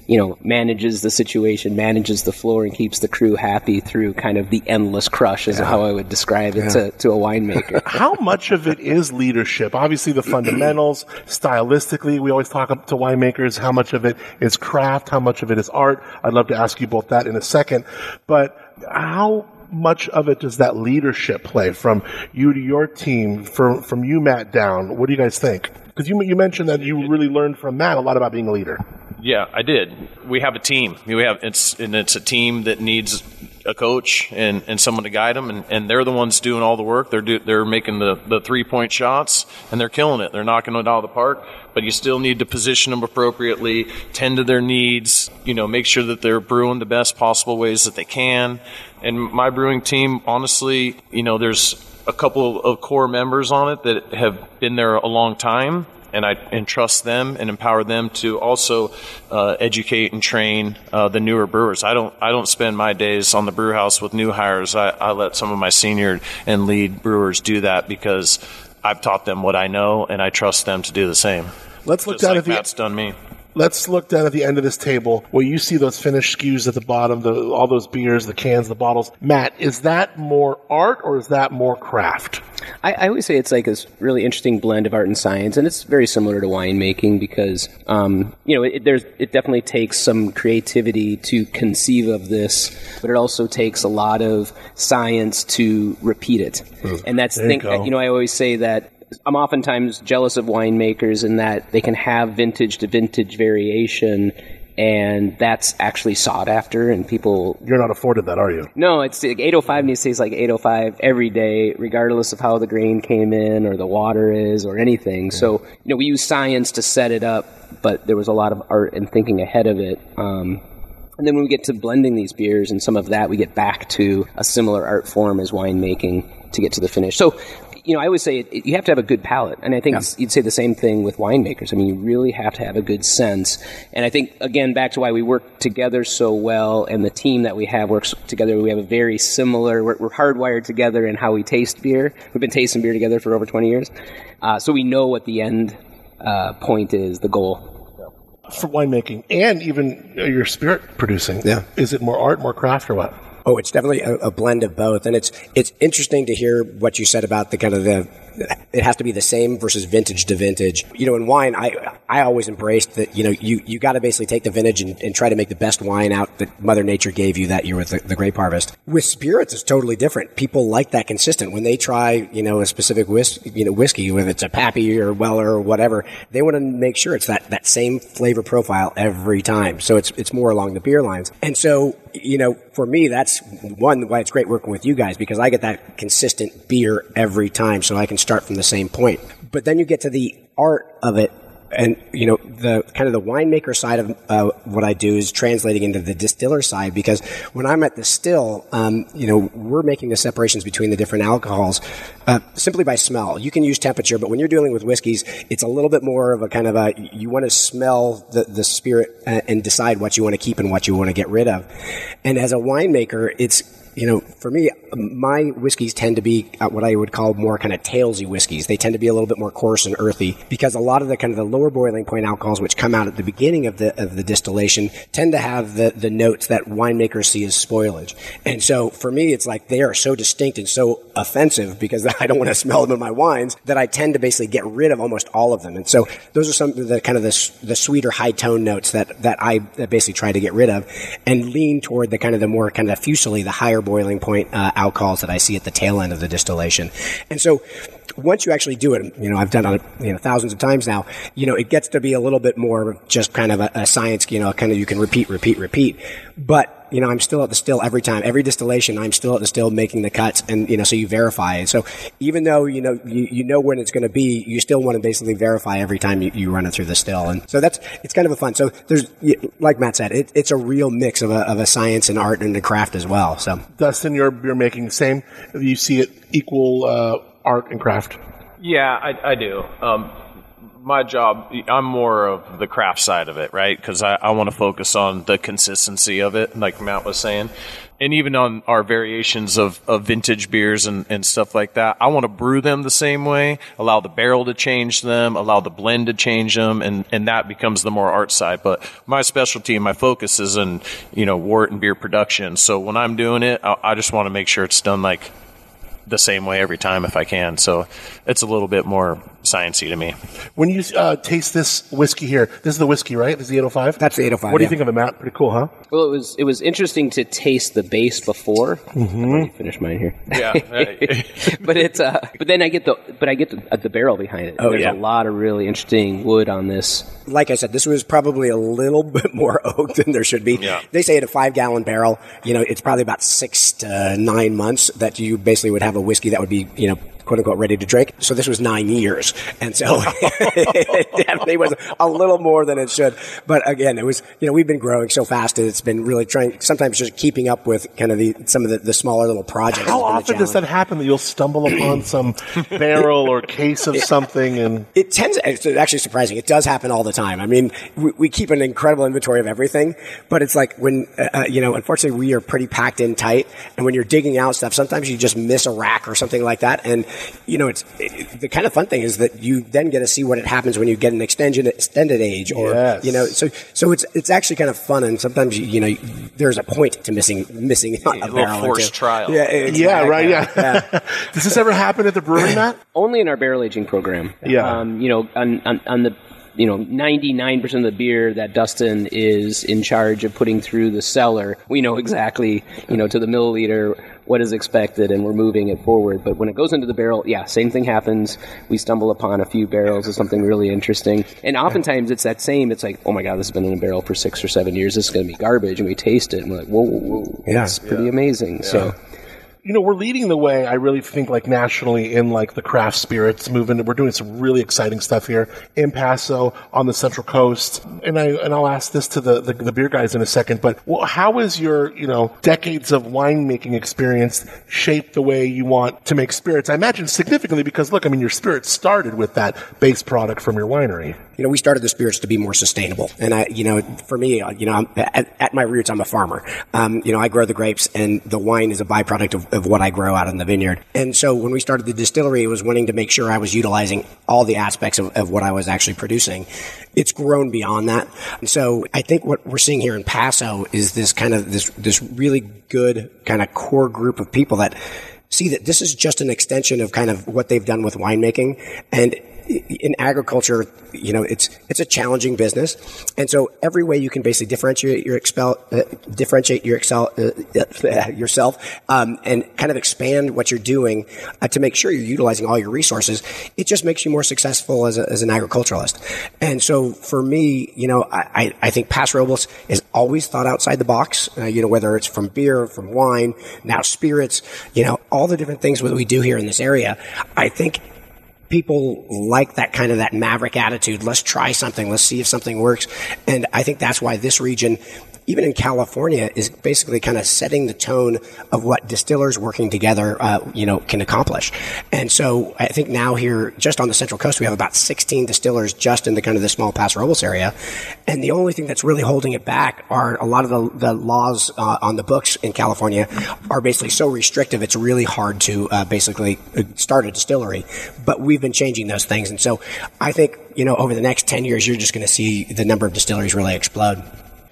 you know, manages the situation, manages the floor, and keeps the crew happy through kind of the endless crush, is how I would describe it to, to a winemaker. *laughs* How much of it is leadership? Obviously, the fundamentals, *clears throat* stylistically, we always talk to winemakers. How much of it is craft? How much of it is art? I'd love to ask you both that in a second. But how much of it does that leadership play from you to your team, from from you, Matt, down? What do you guys think? Because you you mentioned that you really learned from Matt a lot about being a leader. Yeah, I did. We have a team. We have it's and it's a team that needs a coach and, and someone to guide them, and, and they're the ones doing all the work. They're do, they're making the, the three point shots, and they're killing it. They're knocking it out of the park. But you still need to position them appropriately, tend to their needs. You know, make sure that they're brewing the best possible ways that they can. And my brewing team, honestly, you know, there's a couple of core members on it that have been there a long time and I entrust them and empower them to also uh, educate and train uh, the newer brewers. I don't I don't spend my days on the brew house with new hires. I, I let some of my senior and lead brewers do that because I've taught them what I know and I trust them to do the same. Let's look Just down like at the Matt's done me. Let's look down at the end of this table where you see those finished SKUs at the bottom, the, all those beers, the cans, the bottles. Matt, is that more art or is that more craft? I, I always say it's like this really interesting blend of art and science, and it's very similar to winemaking because, um, you know, it, there's it definitely takes some creativity to conceive of this, but it also takes a lot of science to repeat it. And that's There you you know I always say that I'm oftentimes jealous of winemakers in that they can have vintage to vintage variation. And that's actually sought after, and people You're not afforded that, are you? no, it's like 805 needs to taste like 805 every day, regardless of how the grain came in or the water is or anything. So, you know, we use science to set it up, but there was a lot of art and thinking ahead of it. Um, and then when we get to blending these beers and some of that, we get back to a similar art form as winemaking to get to the finish. So, you know, I always say it, it- you have to have a good palate, and I think it's- you'd say the same thing with winemakers. I mean, you really have to have a good sense, and I think again back to why we work together so well, and the team that we have works together. We have a very similar. We're, we're hardwired together in how we taste beer. We've been tasting beer together for over twenty years, uh, so we know what the end uh, point is, the goal. For winemaking and even uh, your spirit producing. Yeah. Is it more art, more craft, or what? Oh, it's definitely a, a, blend of both, and it's it's interesting to hear what you said about the kind of the. It has to be the same versus vintage to vintage. You know, in wine, I I always embraced that. You know, you you got to basically take the vintage and, and, try to make the best wine out that Mother Nature gave you that year with the, the, grape harvest. With spirits, it's totally different. People like that consistent. When they try, you know, a specific whiskey, you know, whiskey, whether it's a Pappy or Weller or whatever, they want to make sure it's that that same flavor profile every time. So it's it's more along the beer lines. And so you know, for me, that's one why it's great working with you guys because I get that consistent beer every time, so I can start from the same point. But then you get to the art of it and you know the kind of the winemaker side of uh, what I do is translating into the distiller side because when I'm at the still, um, you know, we're making the separations between the different alcohols uh, simply by smell. You can use temperature, but when you're dealing with whiskeys, it's a little bit more of a kind of a you want to smell the the spirit and, and decide what you want to keep and what you want to get rid of. And as a winemaker, it's you know, for me, my whiskeys tend to be uh, what I would call more kind of tailsy whiskeys. They tend to be a little bit more coarse and earthy because a lot of the kind of the lower boiling point alcohols, which come out at the beginning of the of the distillation, tend to have the the notes that winemakers see as spoilage. And so for me, it's like they are so distinct and so offensive because *laughs* I don't want to smell them in my wines that I tend to basically get rid of almost all of them. And so those are some of the kind of the, the sweeter high tone notes that that I basically try to get rid of and lean toward the kind of the more kind of fusely the higher boiling point uh, alcohols that I see at the tail end of the distillation. And so once you actually do it, you know, I've done it, you know, thousands of times now, you know, it gets to be a little bit more just kind of a, a science, you know, kind of you can repeat, repeat, repeat. But you know, I'm still at the still every time, every distillation, I'm still at the still making the cuts, and you know, so you verify it. So even though you know you, you know when it's going to be, you still want to basically verify every time you, you run it through the still, and so that's it's kind of a fun. So there's like Matt said, it, it's a real mix of a, of a science and art and a craft as well. So Dustin, you're you're making the same. You see it equal uh, art and craft. Yeah, I, I do. Um, my job, I'm more of the craft side of it, right? Because I, I want to focus on the consistency of it, like Matt was saying. And even on our variations of, of vintage beers and, and stuff like that, I want to brew them the same way, allow the barrel to change them, allow the blend to change them, and, and that becomes the more art side. But my specialty and my focus is in, you know, wort and beer production. So when I'm doing it, I, I just want to make sure it's done like the same way every time if I can. So it's a little bit more sciency to me. When you uh, taste this whiskey here, this is the whiskey, right? This is the 805? That's the 805. What do yeah. you think of it, Matt? Pretty cool, huh? Well, it was it was interesting to taste the base before. Mm-hmm. Finish mine here. Yeah. *laughs* *laughs* but it's uh, but then I get the but I get the, uh, the barrel behind it. Oh, There's yeah. a lot of really interesting wood on this. like I said, this was probably a little *laughs* bit more oak than there should be. Yeah. They say in a five gallon barrel, you know, it's probably about six to nine months that you basically would have a whiskey that would be, you know, quote unquote ready to drink. So this was nine years. And so it *laughs* definitely was a little more than it should. But again, it was, you know, we've been growing so fast and it's been really trying, sometimes just keeping up with kind of the, some of the, the smaller little projects. How has been the often does that happen that you'll stumble upon some barrel or case of something and It tends, it's actually surprising. It does happen all the time. I mean, we, we keep an incredible inventory of everything, but it's like when, uh, uh, you know, unfortunately we are pretty packed in tight. And when you're digging out stuff, sometimes you just miss a rack or something like that. And, you know, it's it, the kind of fun thing is that you then get to see what it happens when you get an extension, extended age or, Yes. you know, so, so it's, it's actually kind of fun. And sometimes, you, you know, there's a point to missing, missing a, little barrel or forced two. trial. Yeah, exactly. Yeah, right, yeah. *laughs* Does this ever happen at the brewery, Matt? *clears throat* Only in our barrel aging program. Yeah. Um, you know, on, on, on the you know, 99% of the beer that Dustin is in charge of putting through the cellar, we know exactly, you know, to the milliliter what is expected and we're moving it forward. But when it goes into the barrel, yeah, same thing happens. We stumble upon a few barrels of something really interesting. And oftentimes it's that same, it's like, oh my God, this has been in a barrel for six or seven years. This is going to be garbage. And we taste it and we're like, whoa, whoa, whoa. Yeah. It's pretty amazing. So, you know, we're leading the way. I really think like nationally in like the craft spirits movement. We're doing some really exciting stuff here in Paso on the Central Coast. And I and I'll ask this to the the, the beer guys in a second. But well, how is your you know decades of winemaking experience shaped the way you want to make spirits? I imagine significantly because look, I mean, your spirits started with that base product from your winery. You know, we started the spirits to be more sustainable. And I, you know, for me, uh, you know, at, at my roots, I'm a farmer. Um, you know, I grow the grapes and the wine is a byproduct of, of what I grow out in the vineyard. And so when we started the distillery, it was wanting to make sure I was utilizing all the aspects of, of what I was actually producing. It's grown beyond that. And so I think what we're seeing here in Paso is this kind of this, this really good kind of core group of people that see that this is just an extension of kind of what they've done with winemaking and in agriculture, you know, it's it's a challenging business, and so every way you can basically differentiate your expel, uh, differentiate your excel uh, *laughs* yourself, um, and kind of expand what you're doing uh, to make sure you're utilizing all your resources. It just makes you more successful as, a, as an agriculturalist. And so for me, you know, I, I think Paso Robles is always thought outside the box. Uh, you know, whether it's from beer, from wine, now spirits, you know, all the different things that we do here in this area. I think people like that kind of that maverick attitude. Let's try something. Let's see if something works. And I think that's why this region even in California, is basically kind of setting the tone of what distillers working together, uh, you know, can accomplish. And so I think now here, just on the Central Coast, we have about 16 distillers just in the kind of the small Paso Robles area. And the only thing that's really holding it back are a lot of the, the laws uh, on the books in California are basically so restrictive, it's really hard to uh, basically uh, start a distillery. But we've been changing those things. And so I think, you know, over the next 10 years, you're just going to see the number of distilleries really explode.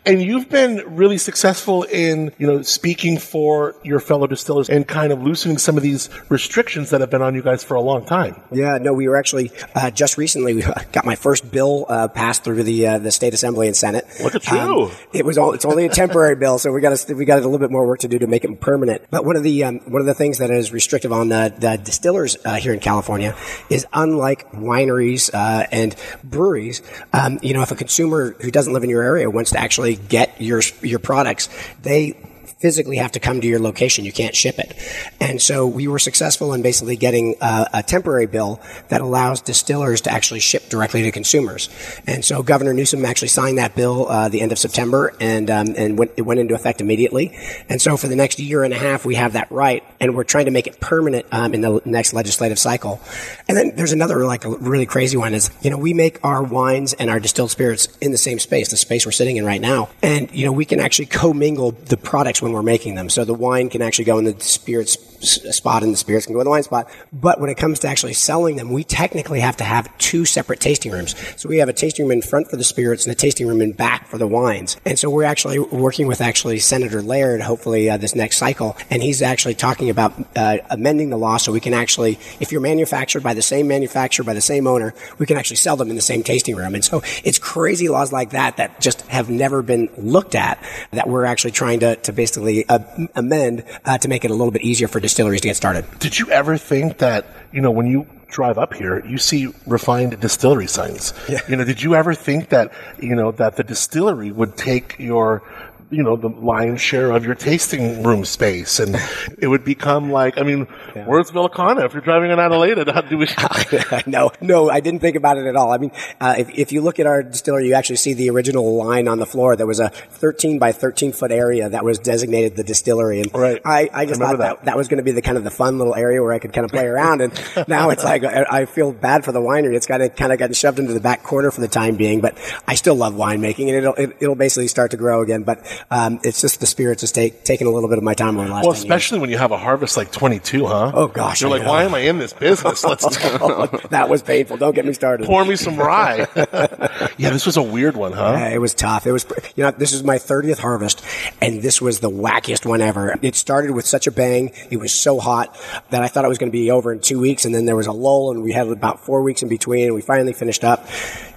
And you've been really successful in, you know, speaking for your fellow distillers and kind of loosening some of these restrictions that have been on you guys for a long time. Yeah, no, we were actually uh, just recently we *laughs* got my first bill uh, passed through the uh, the state assembly and senate. Look at you! Um, it was all, it's only a temporary bill, so we got we got a little bit more work to do to make it permanent. But one of the um, one of the things that is restrictive on the, the distillers uh, here in California is unlike wineries uh, and breweries. Um, you know, if a consumer who doesn't live in your area wants to actually get your your products, they physically have to come to your location. You can't ship it. And so we were successful in basically getting a, a temporary bill that allows distillers to actually ship directly to consumers. And so Governor Newsom actually signed that bill uh, the end of September, and um, and went, it went into effect immediately. And so for the next year and a half, we have that right, and we're trying to make it permanent um, in the next legislative cycle. And then there's another like a really crazy one is you know we make our wines and our distilled spirits in the same space, the space we're sitting in right now, and you know we can actually commingle the products when we're making them. So the wine can actually go in the spirits spot and the spirits can go in the wine spot. But when it comes to actually selling them, we technically have to have two separate tasting rooms. So we have a tasting room in front for the spirits and a tasting room in back for the wines. And so we're actually working with actually Senator Laird, hopefully uh, this next cycle, and he's actually talking about uh, amending the law so we can actually, if you're manufactured by the same manufacturer, by the same owner, we can actually sell them in the same tasting room. And so it's crazy laws like that that just have never been looked at that we're actually trying to, to basically uh, amend uh, to make it a little bit easier for distilleries to get started. Did you ever think that, you know, when you drive up here, you see Re:Find distillery signs. Yeah. You know, did you ever think that, you know, that the distillery would take your you know the lion's share of your tasting room space, and it would become like I mean, yeah. where's Villicana if you're driving in Adelaida? How do we? *laughs* no, no, I didn't think about it at all. I mean, uh, if if you look at our distillery, you actually see the original line on the floor. There was a 13 by 13 foot area that was designated the distillery, and right. I, I just I thought that. that. that was going to be the kind of the fun little area where I could kind of play around, and *laughs* now it's like I, feel bad for the winery. It's kind of kind of gotten shoved into the back corner for the time being, but I still love winemaking, and it'll it, will it will basically start to grow again. But um, it's just the spirits is take, taking a little bit of my time over the last. Well, especially years. when you have a harvest like 22, huh? Oh gosh, you're I like, know. why am I in this business? Let's. *laughs* that was painful. Don't get me started. Pour me some rye. *laughs* yeah, this was a weird one, huh? Yeah, it was tough. It was, you know, this is my 30th harvest, and this was the wackiest one ever. It started with such a bang. It was so hot that I thought it was going to be over in two weeks, and then there was a lull, and we had about four weeks in between, and we finally finished up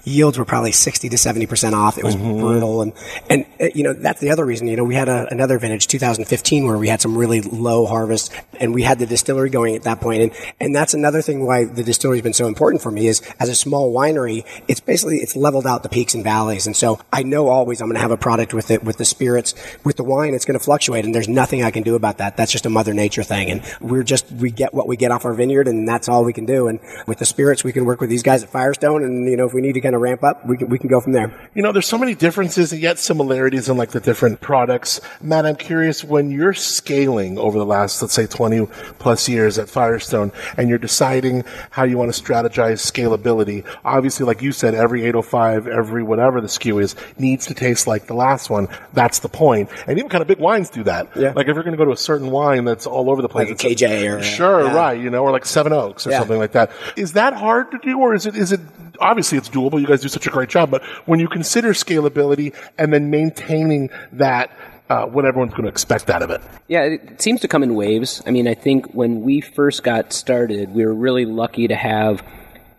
yields were probably 60 to 70% off. It was mm-hmm. brutal. And, and, uh, you know, that's the other reason, you know, we had a, another vintage, 2015, where we had some really low harvest and we had the distillery going at that point. And, and that's another thing why the distillery has been so important for me is as a small winery, it's basically, it's leveled out the peaks and valleys. And so I know always I'm going to have a product with it, with the spirits, with the wine, it's going to fluctuate and there's nothing I can do about that. That's just a mother nature thing. And we're just, we get what we get off our vineyard and that's all we can do. And with the spirits, we can work with these guys at Firestone. And, you know, if we need to kind kind of ramp up, we can, we can go from there. You know, there's so many differences and yet similarities in like the different products. Matt, I'm curious when you're scaling over the last, let's say 20 plus years at Firestone and you're deciding how you want to strategize scalability. Obviously, like you said, every 805, every whatever the SKU is needs to taste like the last one. That's the point. And even kind of big wines do that. Yeah. Like if you're going to go to a certain wine that's all over the place. Like a KJ or Sure, yeah. right. You know, or like Seven Oaks or Yeah. something like that. Is that hard to do or is it, is it, obviously it's doable. You guys do such a great job, but when you consider scalability and then maintaining that, uh, what everyone's going to expect out of it. Yeah, it seems to come in waves. I mean, I think when we first got started, we were really lucky to have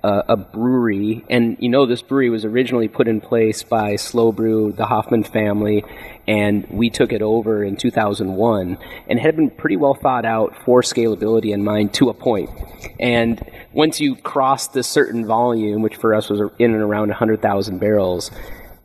a, a brewery, and you know, this brewery was originally put in place by SLO Brew, the Hoffman family, and we took it over in 2001, and had been pretty well thought out for scalability in mind to a point. And once you crossed this certain volume, which for us was in and around 100,000 barrels,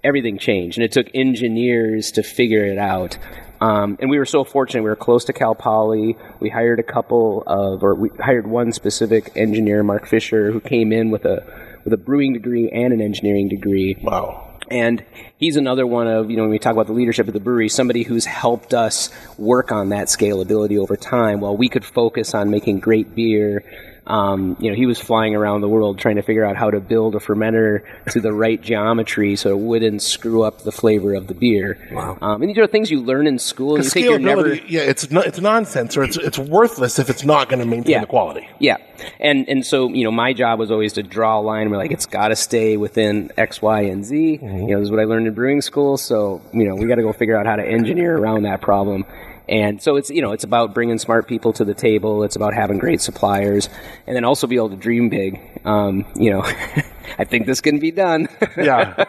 everything changed, and it took engineers to figure it out. Um, and we were so fortunate. We were close to Cal Poly. We hired a couple of, or we hired one specific engineer, Mark Fisher, who came in with a with a brewing degree and an engineering degree. Wow. And he's another one of, you know, when we talk about the leadership of the brewery, somebody who's helped us work on that scalability over time while we could focus on making great beer. Um, you know, he was flying around the world trying to figure out how to build a fermenter to the right geometry so it wouldn't screw up the flavor of the beer. Wow. Um, and these are things you learn in school. And you think you're never. Yeah, it's no, it's nonsense or it's it's worthless if it's not going to maintain Yeah. the quality. Yeah, and and so you know, my job was always to draw a line. We're like, it's got to stay within X, Y, and Z. You know, this is what I learned in brewing school. So you know, we got to go figure out how to engineer around that problem. And so it's you know it's about bringing smart people to the table. It's about having great suppliers, and then also be able to dream big. Um, you know, *laughs* I think this can be done. *laughs* Yeah.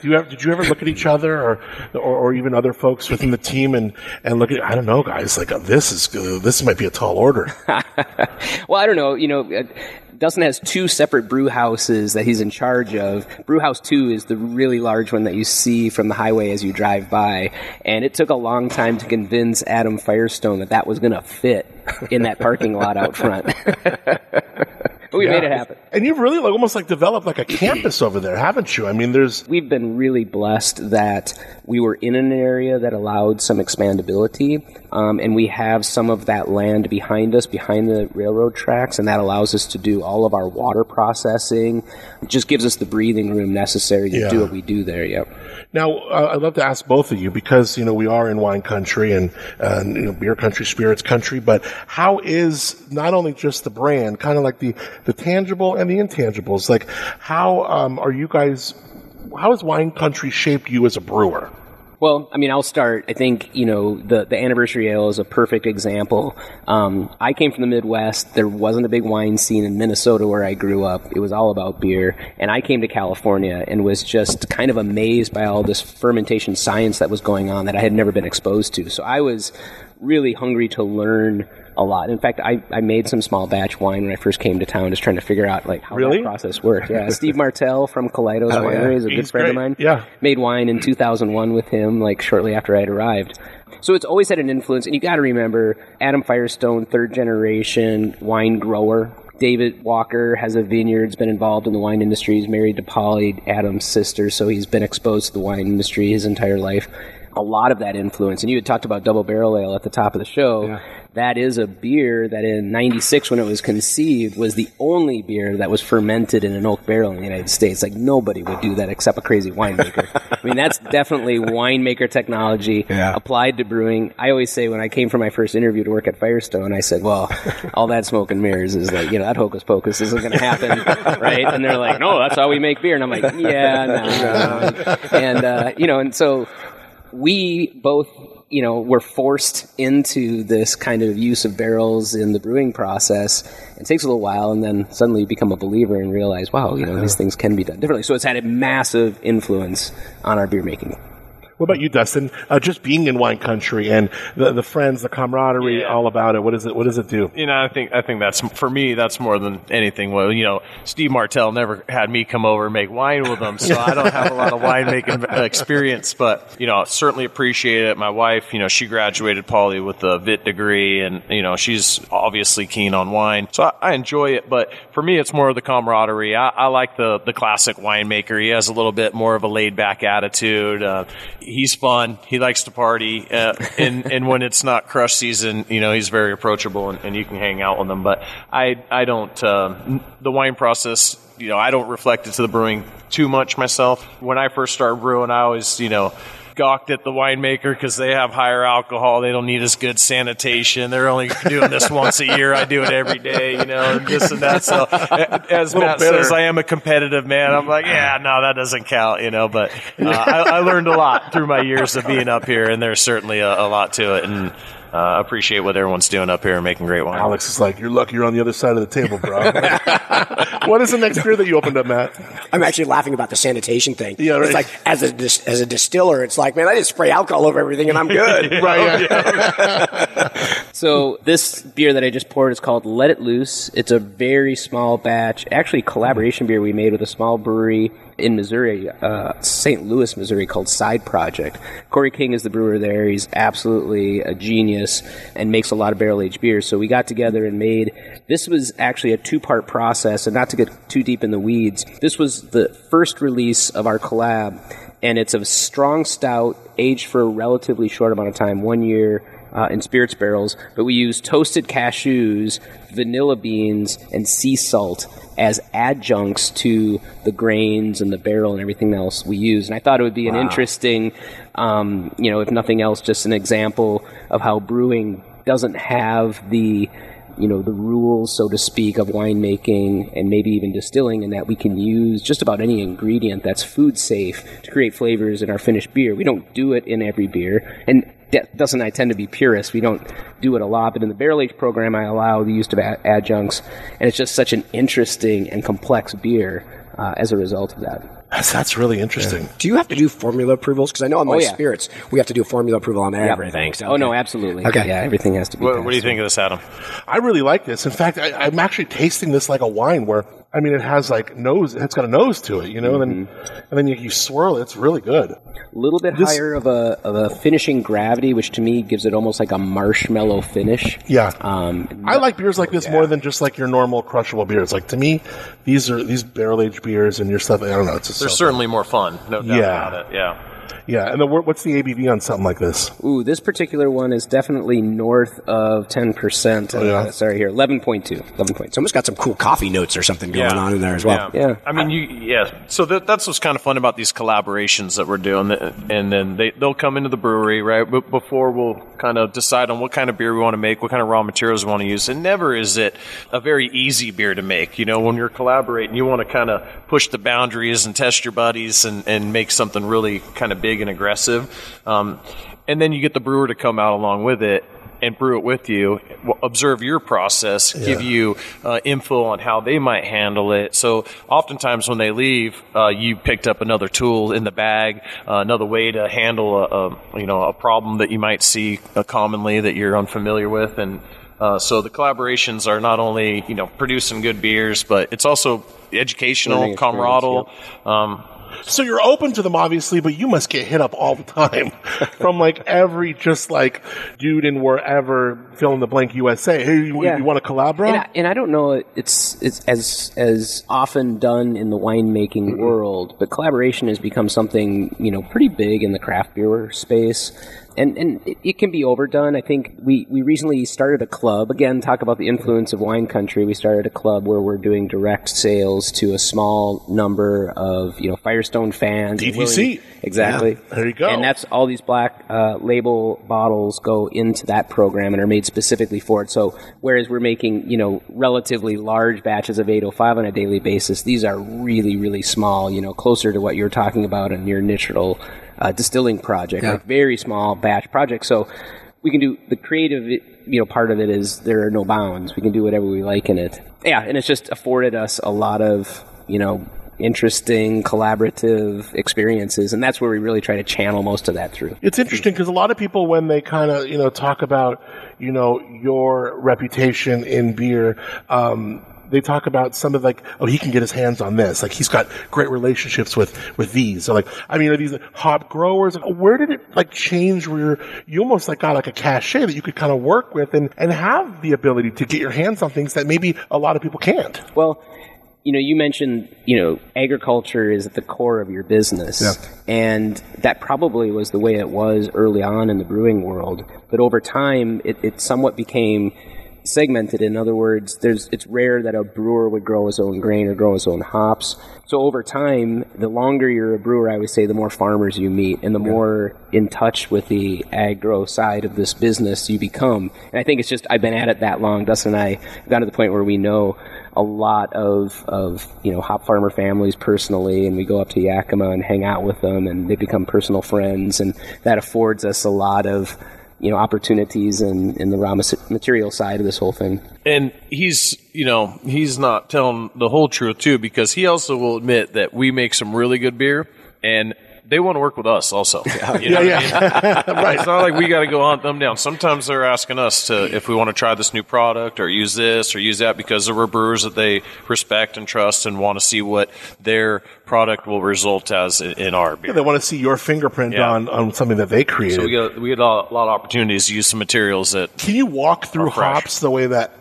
Do you ever, did you ever look at each other or, or or even other folks within the team and and look at I don't know guys like uh, this is uh, this might be a tall order. *laughs* Well, I don't know. You know, uh, Dustin has two separate brew houses that he's in charge of. Brew House 2 is the really large one that you see from the highway as you drive by. And it took a long time to convince Adam Firestone that that was going to fit in that parking lot out front. *laughs* but we made it happen. And you've really like almost like developed like a campus over there, haven't you? I mean, there's We've been really blessed that we were in an area that allowed some expandability, um, and we have some of that land behind us, behind the railroad tracks, and that allows us to do all of our water processing. It just gives us the breathing room necessary to Yeah. do what we do there. Yep. Now, uh, I'd love to ask both of you because you know we are in wine country and uh, you know beer country, spirits country. But how is not only just the brand, kind of like the the tangible and the intangibles? Like, how um, are you guys? How has wine country shaped you as a brewer? Well, I mean, I'll start. I think you know the the anniversary ale is a perfect example. Um, I came from the Midwest. There wasn't a big wine scene in Minnesota where I grew up. It was all about beer, and I came to California and was just kind of amazed by all this fermentation science that was going on that I had never been exposed to. So I was really hungry to learn a lot. In fact, I, I made some small batch wine when I first came to town, just trying to figure out like how Really? that process worked. Yeah, Steve Martell from Kaleidos Oh, yeah. Is a good He's friend of mine Yeah. made wine in 2001 with him, like shortly after I had arrived. So it's always had an influence, and you got to remember Adam Firestone, third generation wine grower. David Walker has a vineyard, has been involved in the wine industry. He's married to Polly, Adam's sister, so he's been exposed to the wine industry his entire life. A lot of that influence, and you had talked about double barrel ale at the top of the show. That is a beer that in '96, when it was conceived, was the only beer that was fermented in an oak barrel in the United States. Like nobody would do that except a crazy winemaker. I mean, that's definitely winemaker technology *laughs* Yeah. applied to brewing. I always say when I came for my first interview to work at Firestone, I said, "Well, all that smoke and mirrors is like, you know, that hocus pocus isn't going to happen, *laughs* right?" And they're like, "No, that's how we make beer." And I'm like, "Yeah, no." no." *laughs* And uh, you know, and so we both you know we're forced into this kind of use of barrels in the brewing process. It takes a little while and then suddenly you become a believer and realize wow you know these things can be done differently. So it's had a massive influence on our beer making What about you, Dustin? Uh, just being in wine country and the, the friends, the camaraderie, Yeah. all about it. What does it? What does it do? You know, I think I think that's for me. That's more than anything. Well, you know, Steve Martell never had me come over and make wine with him, so I don't have a lot of winemaking *laughs* experience. But you know, certainly appreciate it. My wife, you know, she graduated Poly with a Vit degree, and you know, she's obviously keen on wine, so I, I enjoy it. But for me, it's more of the camaraderie. I, I like the the classic winemaker. He has a little bit more of a laid back attitude. Uh, he's fun. He likes to party, uh, and and when it's not crush season, you know, he's very approachable, and, and you can hang out with him. But I I don't uh, the wine process. You know, I don't reflect it to the brewing too much myself. When I first started brewing, I always you know gawked at the winemaker because they have higher alcohol. They don't need as good sanitation. They're only doing this *laughs* once a year. I do it every day, you know, and this and that. So, as Matt bitter. says, I am a competitive man. I'm like, yeah, no, that doesn't count, you know. But uh, I, I learned a lot through my years of being up here, and there's certainly a, a lot to it. And uh, appreciate what everyone's doing up here and making great wine. Alex is like, you're lucky you're on the other side of the table, bro. *laughs* what is the next beer that you opened up, Matt? I'm actually laughing about the sanitation thing. Yeah, right. It's like as a dis- as a distiller, it's like, man, I just spray alcohol over everything and I'm *laughs* good. right. yeah. *laughs* So this beer that I just poured is called Let It Loose. It's a very small batch, actually collaboration beer we made with a small brewery in Missouri, uh, St. Louis, Missouri, called Side Project. Corey King is the brewer there. He's absolutely a genius and makes a lot of barrel aged beers. So we got together and made. This was actually a two part process, and not to get too deep in the weeds. This was the first release of our collab, and it's a strong stout aged for a relatively short amount of time, one year uh, in spirits barrels, but we use toasted cashews, vanilla beans, and sea salt as adjuncts to the grains and the barrel and everything else we use. And I thought it would be an interesting, um, you know, if nothing else, just an example of how brewing doesn't have the you know the rules so to speak of winemaking and maybe even distilling and that we can use just about any ingredient that's food safe to create flavors in our finished beer. We don't do it in every beer. And that doesn't I tend to be purist. We don't do it a lot, but in the barrel age program, I allow the use of a- adjuncts, and it's just such an interesting and complex beer uh, as a result of that. That's, that's really interesting. Do you have to do formula approvals? Because I know on my Oh, yeah. spirits we have to do a formula approval on Yeah. everything. So, Oh no, absolutely. Okay. Yeah, everything has to be. What, what do you think of this, Adam? I really like this. In fact, I, I'm actually tasting this like a wine where, I mean, it has like nose, it's got a nose to it, you know, and then, and then you, you swirl it. It's really good. A little bit This- higher of a of a finishing gravity, which to me gives it almost like a marshmallow finish. Yeah. Um, I like beers like this more than just like your normal crushable beers. Like to me, these are these barrel aged beers and your stuff. I don't know. It's just They're so certainly more fun, no doubt Yeah. about it. Yeah. Yeah, and the, what's the ABV on something like this? Ooh, this particular one is definitely north of ten percent. Oh, yeah. Uh, sorry, here, eleven point two. Eleven point It's two. almost got some cool coffee notes or something going on in there as well. Yeah. I mean, you yeah. So that, that's what's kind of fun about these collaborations that we're doing, and then they they'll come into the brewery right but before we'll kind of decide on what kind of beer we want to make, what kind of raw materials we want to use. And never is it a very easy beer to make. You know, when you're collaborating, you want to kind of push the boundaries and test your buddies and and make something really kind of big and aggressive. Um, and then you get the brewer to come out along with it and brew it with you, observe your process, give you uh, info on how they might handle it. So oftentimes when they leave, uh, you picked up another tool in the bag, uh, another way to handle a, a you know a problem that you might see uh, commonly that you're unfamiliar with, and uh, so the collaborations are not only you know producing good beers, but it's also educational, camaraderie. Um, So you're open to them, obviously, but you must get hit up all the time *laughs* from like every just like dude in wherever fill in the blank USA. Hey, you, Yeah. you want to collaborate? And I, and I don't know it's it's as as often done in the winemaking mm-hmm. world, but collaboration has become something you know pretty big in the craft beer space. And, and it, it can be overdone. I think we, we recently started a club. Again, talk about the influence of wine country. We started a club where we're doing direct sales to a small number of you know Firestone fans. willing- exactly. Yeah, there you go. And that's all these black uh, label bottles go into that program and are made specifically for it. So whereas we're making you know relatively large batches of 805 on a daily basis, these are really really small. You know, closer to what you're talking about in your initial uh, distilling project, Yeah. like very small batch project. So we can do the creative. You know, part of it is there are no bounds. We can do whatever we like in it. Yeah, and it's just afforded us a lot of you know interesting collaborative experiences, and that's where we really try to channel most of that through. It's interesting because a lot of people, when they kind of you know talk about you know your reputation in beer, um, they talk about some of like, oh, he can get his hands on this. Like he's got great relationships with with these. So like, I mean, are these hop growers? Where did it like change? Where you almost like got like a cachet that you could kind of work with and and have the ability to get your hands on things that maybe a lot of people can't. Well, you know, you mentioned, you know, agriculture is at the core of your business. Yeah. And that probably was the way it was early on in the brewing world. But over time, it, it somewhat became segmented. In other words, there's it's rare that a brewer would grow his own grain or grow his own hops. So over time, the longer you're a brewer, I would say, the more farmers you meet and the more in touch with the agro side of this business you become. And I think it's just I've been at it that long. Dustin and I got to the point where we know a lot of of you know hop farmer families personally, and we go up to Yakima and hang out with them, and they become personal friends, and that affords us a lot of you know opportunities in, in the raw material side of this whole thing. And he's, you know, he's not telling the whole truth too, because he also will admit that we make some really good beer, and they want to work with us also. You know Yeah, what I mean? *laughs* right. It's not like we got to go hunt them down. Sometimes they're asking us to if we want to try this new product or use this or use that because there were brewers that they respect and trust and want to see what their product will result as in, our beer. Yeah, They want to see your fingerprint Yeah. on on something that they created. So we get we get a lot, of opportunities to use some materials that Can you walk through hops the way that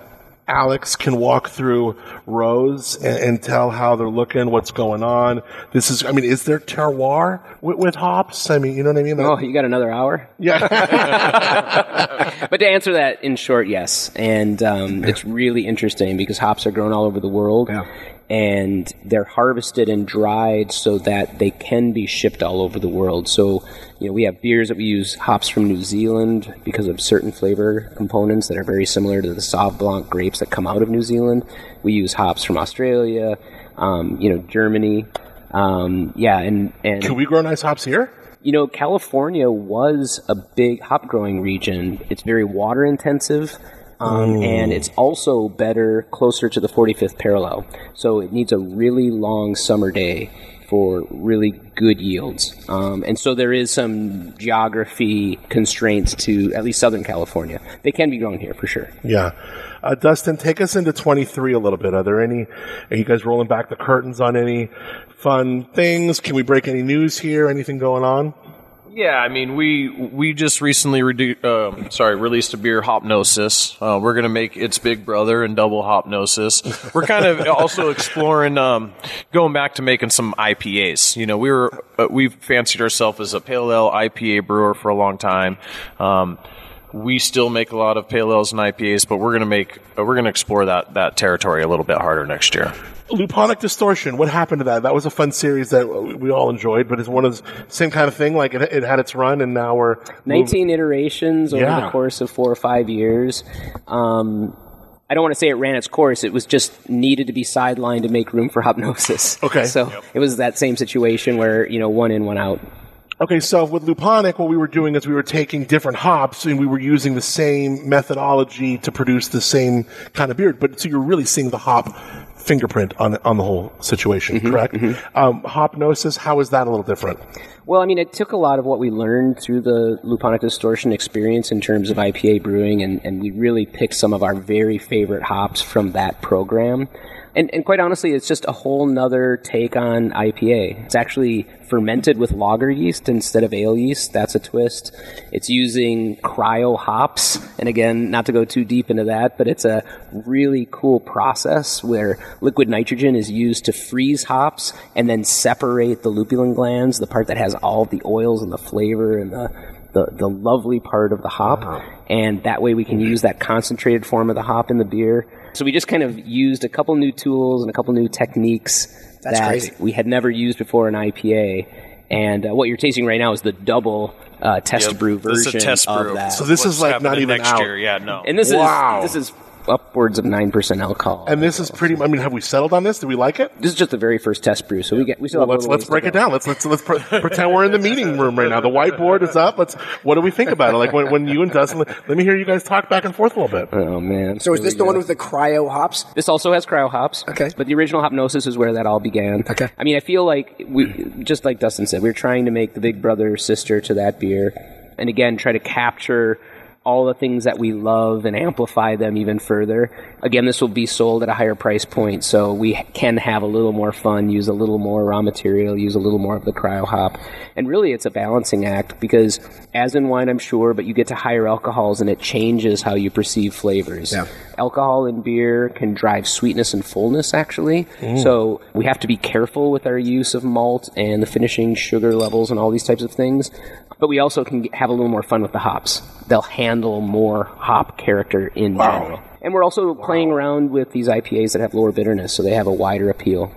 Alex can walk through rows and, and tell how they're looking, what's going on? This is, I mean, is there terroir with, with hops? I mean, you know what I mean? Oh, you got another hour? Yeah. *laughs* But to answer that in short, yes. And um, it's really interesting because hops are grown all over the world. And they're harvested and dried so that they can be shipped all over the world. So, you know, we have beers that we use hops from New Zealand because of certain flavor components that are very similar to the Sauv Blanc grapes that come out of New Zealand. We use hops from Australia, um, you know, Germany. Um, yeah, and, and Can we grow nice hops here? you know, California was a big hop growing region. It's very water intensive. Um, and it's also better closer to the 45th parallel. So it needs a really long summer day for really good yields. Um, and so there is some geography constraints to at least Southern California. They can be grown here for sure. Yeah. Uh, Dustin, take us into 23 a little bit. Are there any, are you guys rolling back the curtains on any fun things? Can we break any news here? Anything going on? Yeah, I mean, we we just recently redu- um, sorry released a beer, Hopnosis. Uh, we're gonna make its big brother and double Hopnosis. We're kind of *laughs* also exploring um, going back to making some IPAs. You know, we were uh, we fancied ourselves as a pale ale IPA brewer for a long time. Um, we still make a lot of pale ales and IPAs, but we're gonna make uh, we're gonna explore that that territory a little bit harder next year. Luponic Distortion. What happened to that? That was a fun series that we all enjoyed, but it's one of the same kind of thing. Like it, it had its run, and now we're 19 iterations over Yeah. the course of four or five years. Um, I don't want to say it ran its course. It was just needed to be sidelined to make room for Hopnosis. Okay. So it was that same situation where, you know, one in, one out. Okay, so with Luponic, what we were doing is we were taking different hops and we were using the same methodology to produce the same kind of beer. But so you're really seeing the hop fingerprint on on the whole situation, correct? Um, Hopnosis, how is that a little different? Well, I mean, it took a lot of what we learned through the Luponic Distortion experience in terms of IPA brewing, and, and we really picked some of our very favorite hops from that program. And, and quite honestly, it's just a whole nother take on IPA. It's actually fermented with lager yeast instead of ale yeast. That's a twist. It's using cryo hops. And again, not to go too deep into that, but it's a really cool process where liquid nitrogen is used to freeze hops and then separate the lupulin glands, the part that has all the oils and the flavor and the, the, the lovely part of the hop. Uh-huh. And that way we can use that concentrated form of the hop in the beer. So we just kind of used a couple new tools and a couple new techniques That's that crazy. we had never used before in IPA. And uh, what you're tasting right now is the double uh, test brew This is version a test of brew. that. So this What's is like not even next out. year. Yeah, no. and this Wow. is this is upwards of nine percent alcohol. And this is pretty. I mean, have we settled on this? Do we like it? this is just the very first test brew, so we get we still Well, have let's let's break it down. Let's let's let's pre- *laughs* pretend we're in the meeting room right now. The whiteboard is up. Let's. What do we think about it? Like when, when you and Dustin. Let me hear you guys talk back and forth a little bit. Oh man! So is this the go. one with the cryo hops? This also has cryo hops. Okay. But the original Hopnosis is where that all began. Okay. I mean, I feel like we, just like Dustin said, we're trying to make the big brother sister to that beer, and again, try to capture all the things that we love and amplify them even further. Again, this will be sold at a higher price point, so we can have a little more fun, use a little more raw material, use a little more of the cryo hop. And really, it's a balancing act because, as in wine, I'm sure, but you get to higher alcohols and it changes how you perceive flavors. Yeah. Alcohol in beer can drive sweetness and fullness, actually. Mm. So we have to be careful with our use of malt and the finishing sugar levels and all these types of things. But we also can have a little more fun with the hops. They'll handle more hop character in general. And we're also playing around with these IPAs that have lower bitterness, so they have a wider appeal.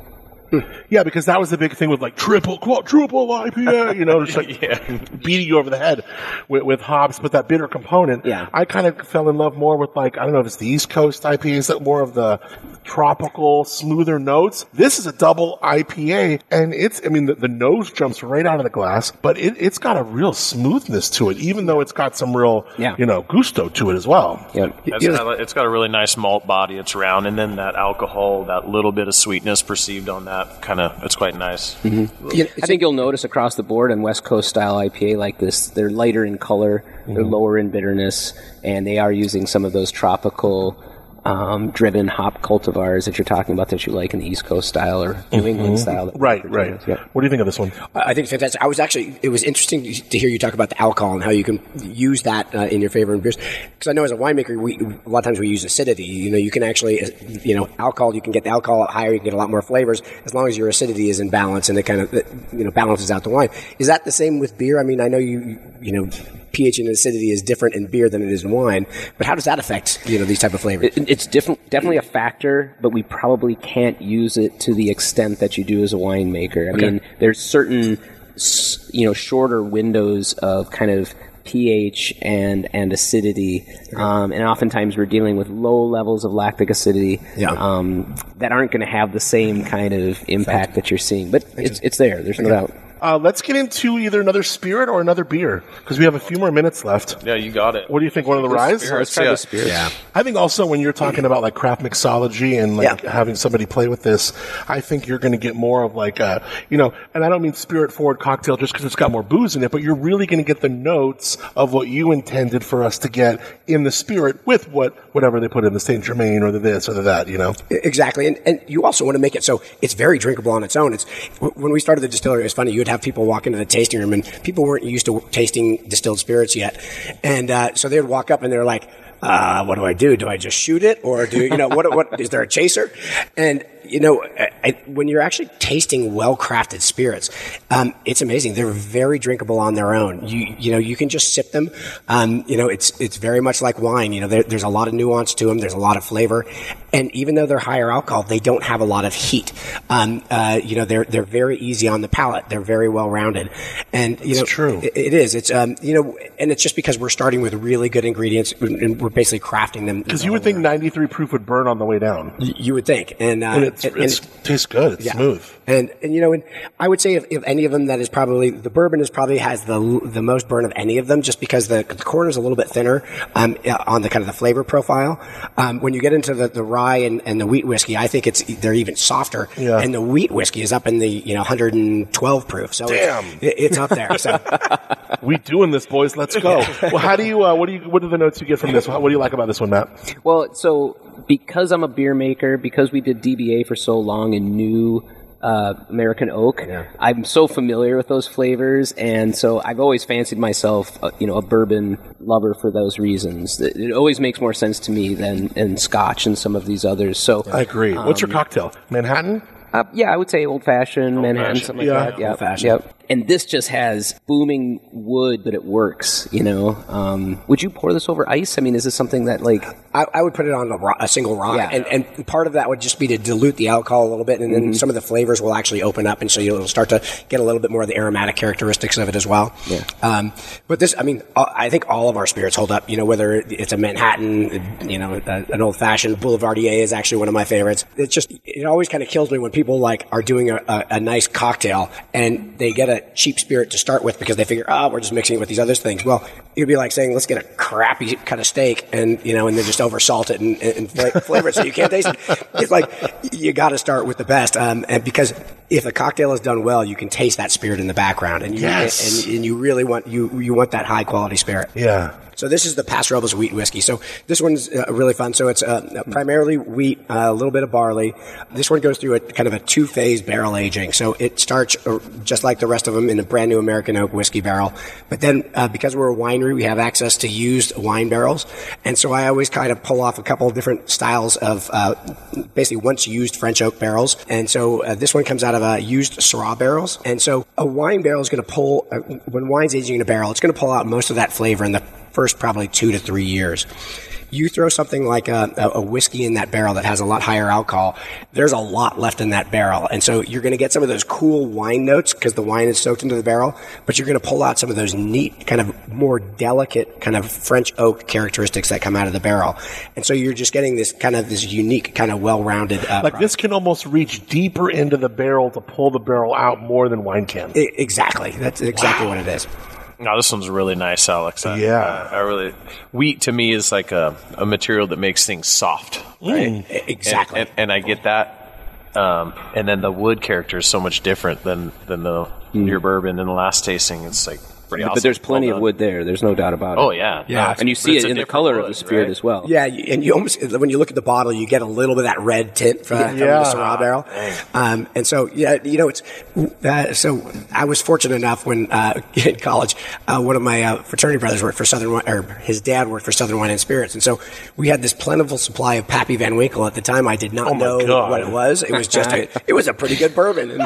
Yeah, because that was the big thing with like triple, quadruple IPA, you know, just like *laughs* beating you over the head with, with hops, but that bitter component. Yeah. I kind of fell in love more with like, I don't know if it's the East Coast IPAs, that more of the tropical, smoother notes. This is a double IPA, and it's, I mean, the, the nose jumps right out of the glass, but it, it's got a real smoothness to it, even though it's got some real, Yeah. you know, gusto to it as well. Yep. It's got, a- it's got a really nice malt body. It's round, and then that alcohol, that little bit of sweetness perceived on that, kind of, it's quite nice. You know, I think you'll notice across the board on West Coast style IPA like this, they're lighter in color, they're mm-hmm. lower in bitterness, and they are using some of those tropical um, driven hop cultivars that you're talking about that you like in the East Coast style or New England style. that we Right, right. as. Yep. What do you think of this one? I I think it's fantastic. I was actually, it was interesting to hear you talk about the alcohol and how you can use that uh, in your favor in beers. Because I know as a winemaker, we, a lot of times we use acidity. You know, you can actually, uh, you know, alcohol, you can get the alcohol higher, you can get a lot more flavors as long as your acidity is in balance and it kind of, you know, balances out the wine. Is that the same with beer? I mean, I know you, you know, pH and acidity is different in beer than it is in wine, but how does that affect, you know, these type of flavors? It- It's different, definitely a factor, but we probably can't use it to the extent that you do as a winemaker. I mean, there's certain, you know, shorter windows of kind of pH and and acidity, um, and oftentimes we're dealing with low levels of lactic acidity Yeah. um, that aren't going to have the same kind of impact that you're seeing. But it's it's there. There's no doubt. Uh, let's get into either another spirit or another beer because we have a few more minutes left. Yeah, you got it. What do you think? One of the rise? Let's try yeah. the spirit. yeah. I think also when you're talking about like craft mixology and like Yeah. having somebody play with this, I think you're going to get more of like a, you know, and I don't mean spirit forward cocktail just because it's got more booze in it, but you're really going to get the notes of what you intended for us to get in the spirit with what whatever they put in the Saint Germain or the this or the that, you know. Exactly, and and you also want to make it so it's very drinkable on its own. It's when we started the distillery, it was funny. You'd have people walk into the tasting room, and people weren't used to tasting distilled spirits yet, and uh, so they'd walk up and they're like, uh, "What do I do? Do I just shoot it, or do you know what? What is there a chaser?" And you know, I, when you're actually tasting well crafted spirits, um, it's amazing. They're very drinkable on their own. You you know, you can just sip them. Um, you know, it's it's very much like wine. You know, there, there's a lot of nuance to them. There's a lot of flavor, and even though they're higher alcohol, they don't have a lot of heat. Um, uh, you know, they're they're very easy on the palate. They're very well rounded, and you know, true. It, it is. It's um, you know, and it's just because we're starting with really good ingredients and we're basically crafting them. Because you would think 93 proof would burn on the way down. you would think, and uh, And it's, and- it's tastes good. It's yeah. smooth. And, and you know, and I would say if, if any of them that is probably the bourbon is probably has the the most burn of any of them, just because the, the corner is a little bit thinner um, on the kind of the flavor profile. Um, when you get into the, the rye and, and the wheat whiskey, I think it's they're even softer. Yeah. And the wheat whiskey is up in the you know 112 proof. So Damn. it's, it- it's up there. So *laughs* We doing this, boys. Let's go. well, how do you? Uh, what do you? What are the notes you get from this? What do you like about this one, Matt? Well, so because I'm a beer maker, because we did DBA for so long and knew uh, American oak, I'm so familiar with those flavors, and so I've always fancied myself, uh, you know, a bourbon lover for those reasons. It, it always makes more sense to me than than Scotch and some of these others. So I agree. What's your Um, cocktail? Manhattan. Uh, yeah, I would say old fashioned Manhattan, fashioned. something like Yeah. that. Yep. Old-fashioned. Yep. And this just has booming wood, but it works. You know, um, would you pour this over ice? I mean, is this something that like I, I would put it on a, ro- a single rock, Yeah. and, and part of that would just be to dilute the alcohol a little bit, and then Mm-hmm. some of the flavors will actually open up, and so you'll start to get a little bit more of the aromatic characteristics of it as well. Yeah. Um, but this, I mean, uh, I think all of our spirits hold up. You know, whether it's a Manhattan, you know, an old fashioned Boulevardier is actually one of my favorites. It's just, it always kind of kills me when people like are doing a, a, a nice cocktail and they get a cheap spirit to start with because they figure, oh, we're just mixing it with these other things. Well, it'd be like saying, let's get a crappy cut of steak and, you know, and then just over salt it and, and fla- *laughs* flavor it so you can't taste it. It's like, you got to start with the best. Um, and because if a cocktail is done well, you can taste that spirit in the background and you, Yes. and, and you really want, you, you want that high quality spirit. Yeah. So this is the Paso Robles wheat whiskey. So this one's uh, really fun. So it's uh, primarily wheat, uh, a little bit of barley. This one goes through a kind of a two-phase barrel aging. So it starts uh, just like the rest of them in a brand new American oak whiskey barrel. But then uh, because we're a winery, we have access to used wine barrels. And so I always kind of pull off a couple of different styles of uh, basically once used French oak barrels. And so this one comes out of used Syrah barrels. And so a wine barrel is going to pull, when wine's aging in a barrel, it's going to pull out most of that flavor in the first probably two to three years. You throw something like a, a, whiskey in that barrel that has a lot higher alcohol, there's a lot left in that barrel. And so you're going to get some of those cool wine notes because the wine is soaked into the barrel, but you're going to pull out some of those neat, kind of more delicate, kind of French oak characteristics that come out of the barrel. And so you're just getting this kind of this unique, kind of well rounded. Uh, Like this can almost reach deeper into the barrel to pull the barrel out more than wine can. I- exactly. That's exactly what it is. No, this one's really nice, Alex. I, Yeah. uh, I really wheat to me is like a, a material that makes things soft, right? E- Exactly. And, and, and I get that. Um, and then the wood character is so much different than than the your bourbon in the last tasting. It's like pretty awesome. But there's plenty Well of wood there. There's no doubt about it. Oh yeah, Yeah. and you see it in the different color of the spirit right? as well. Yeah, and you almost when you look at the bottle, you get a little bit of that red tint from, from the Syrah barrel. Um, and so, yeah, you know, it's uh, so. I was fortunate enough when uh, *laughs* in college, uh, one of my uh, fraternity brothers worked for Southern Wine, or his dad worked for Southern Wine and Spirits, and so we had this plentiful supply of Pappy Van Winkle. At the time, I did not Oh know God. what it was. It was just a, *laughs* it was a pretty good bourbon. And,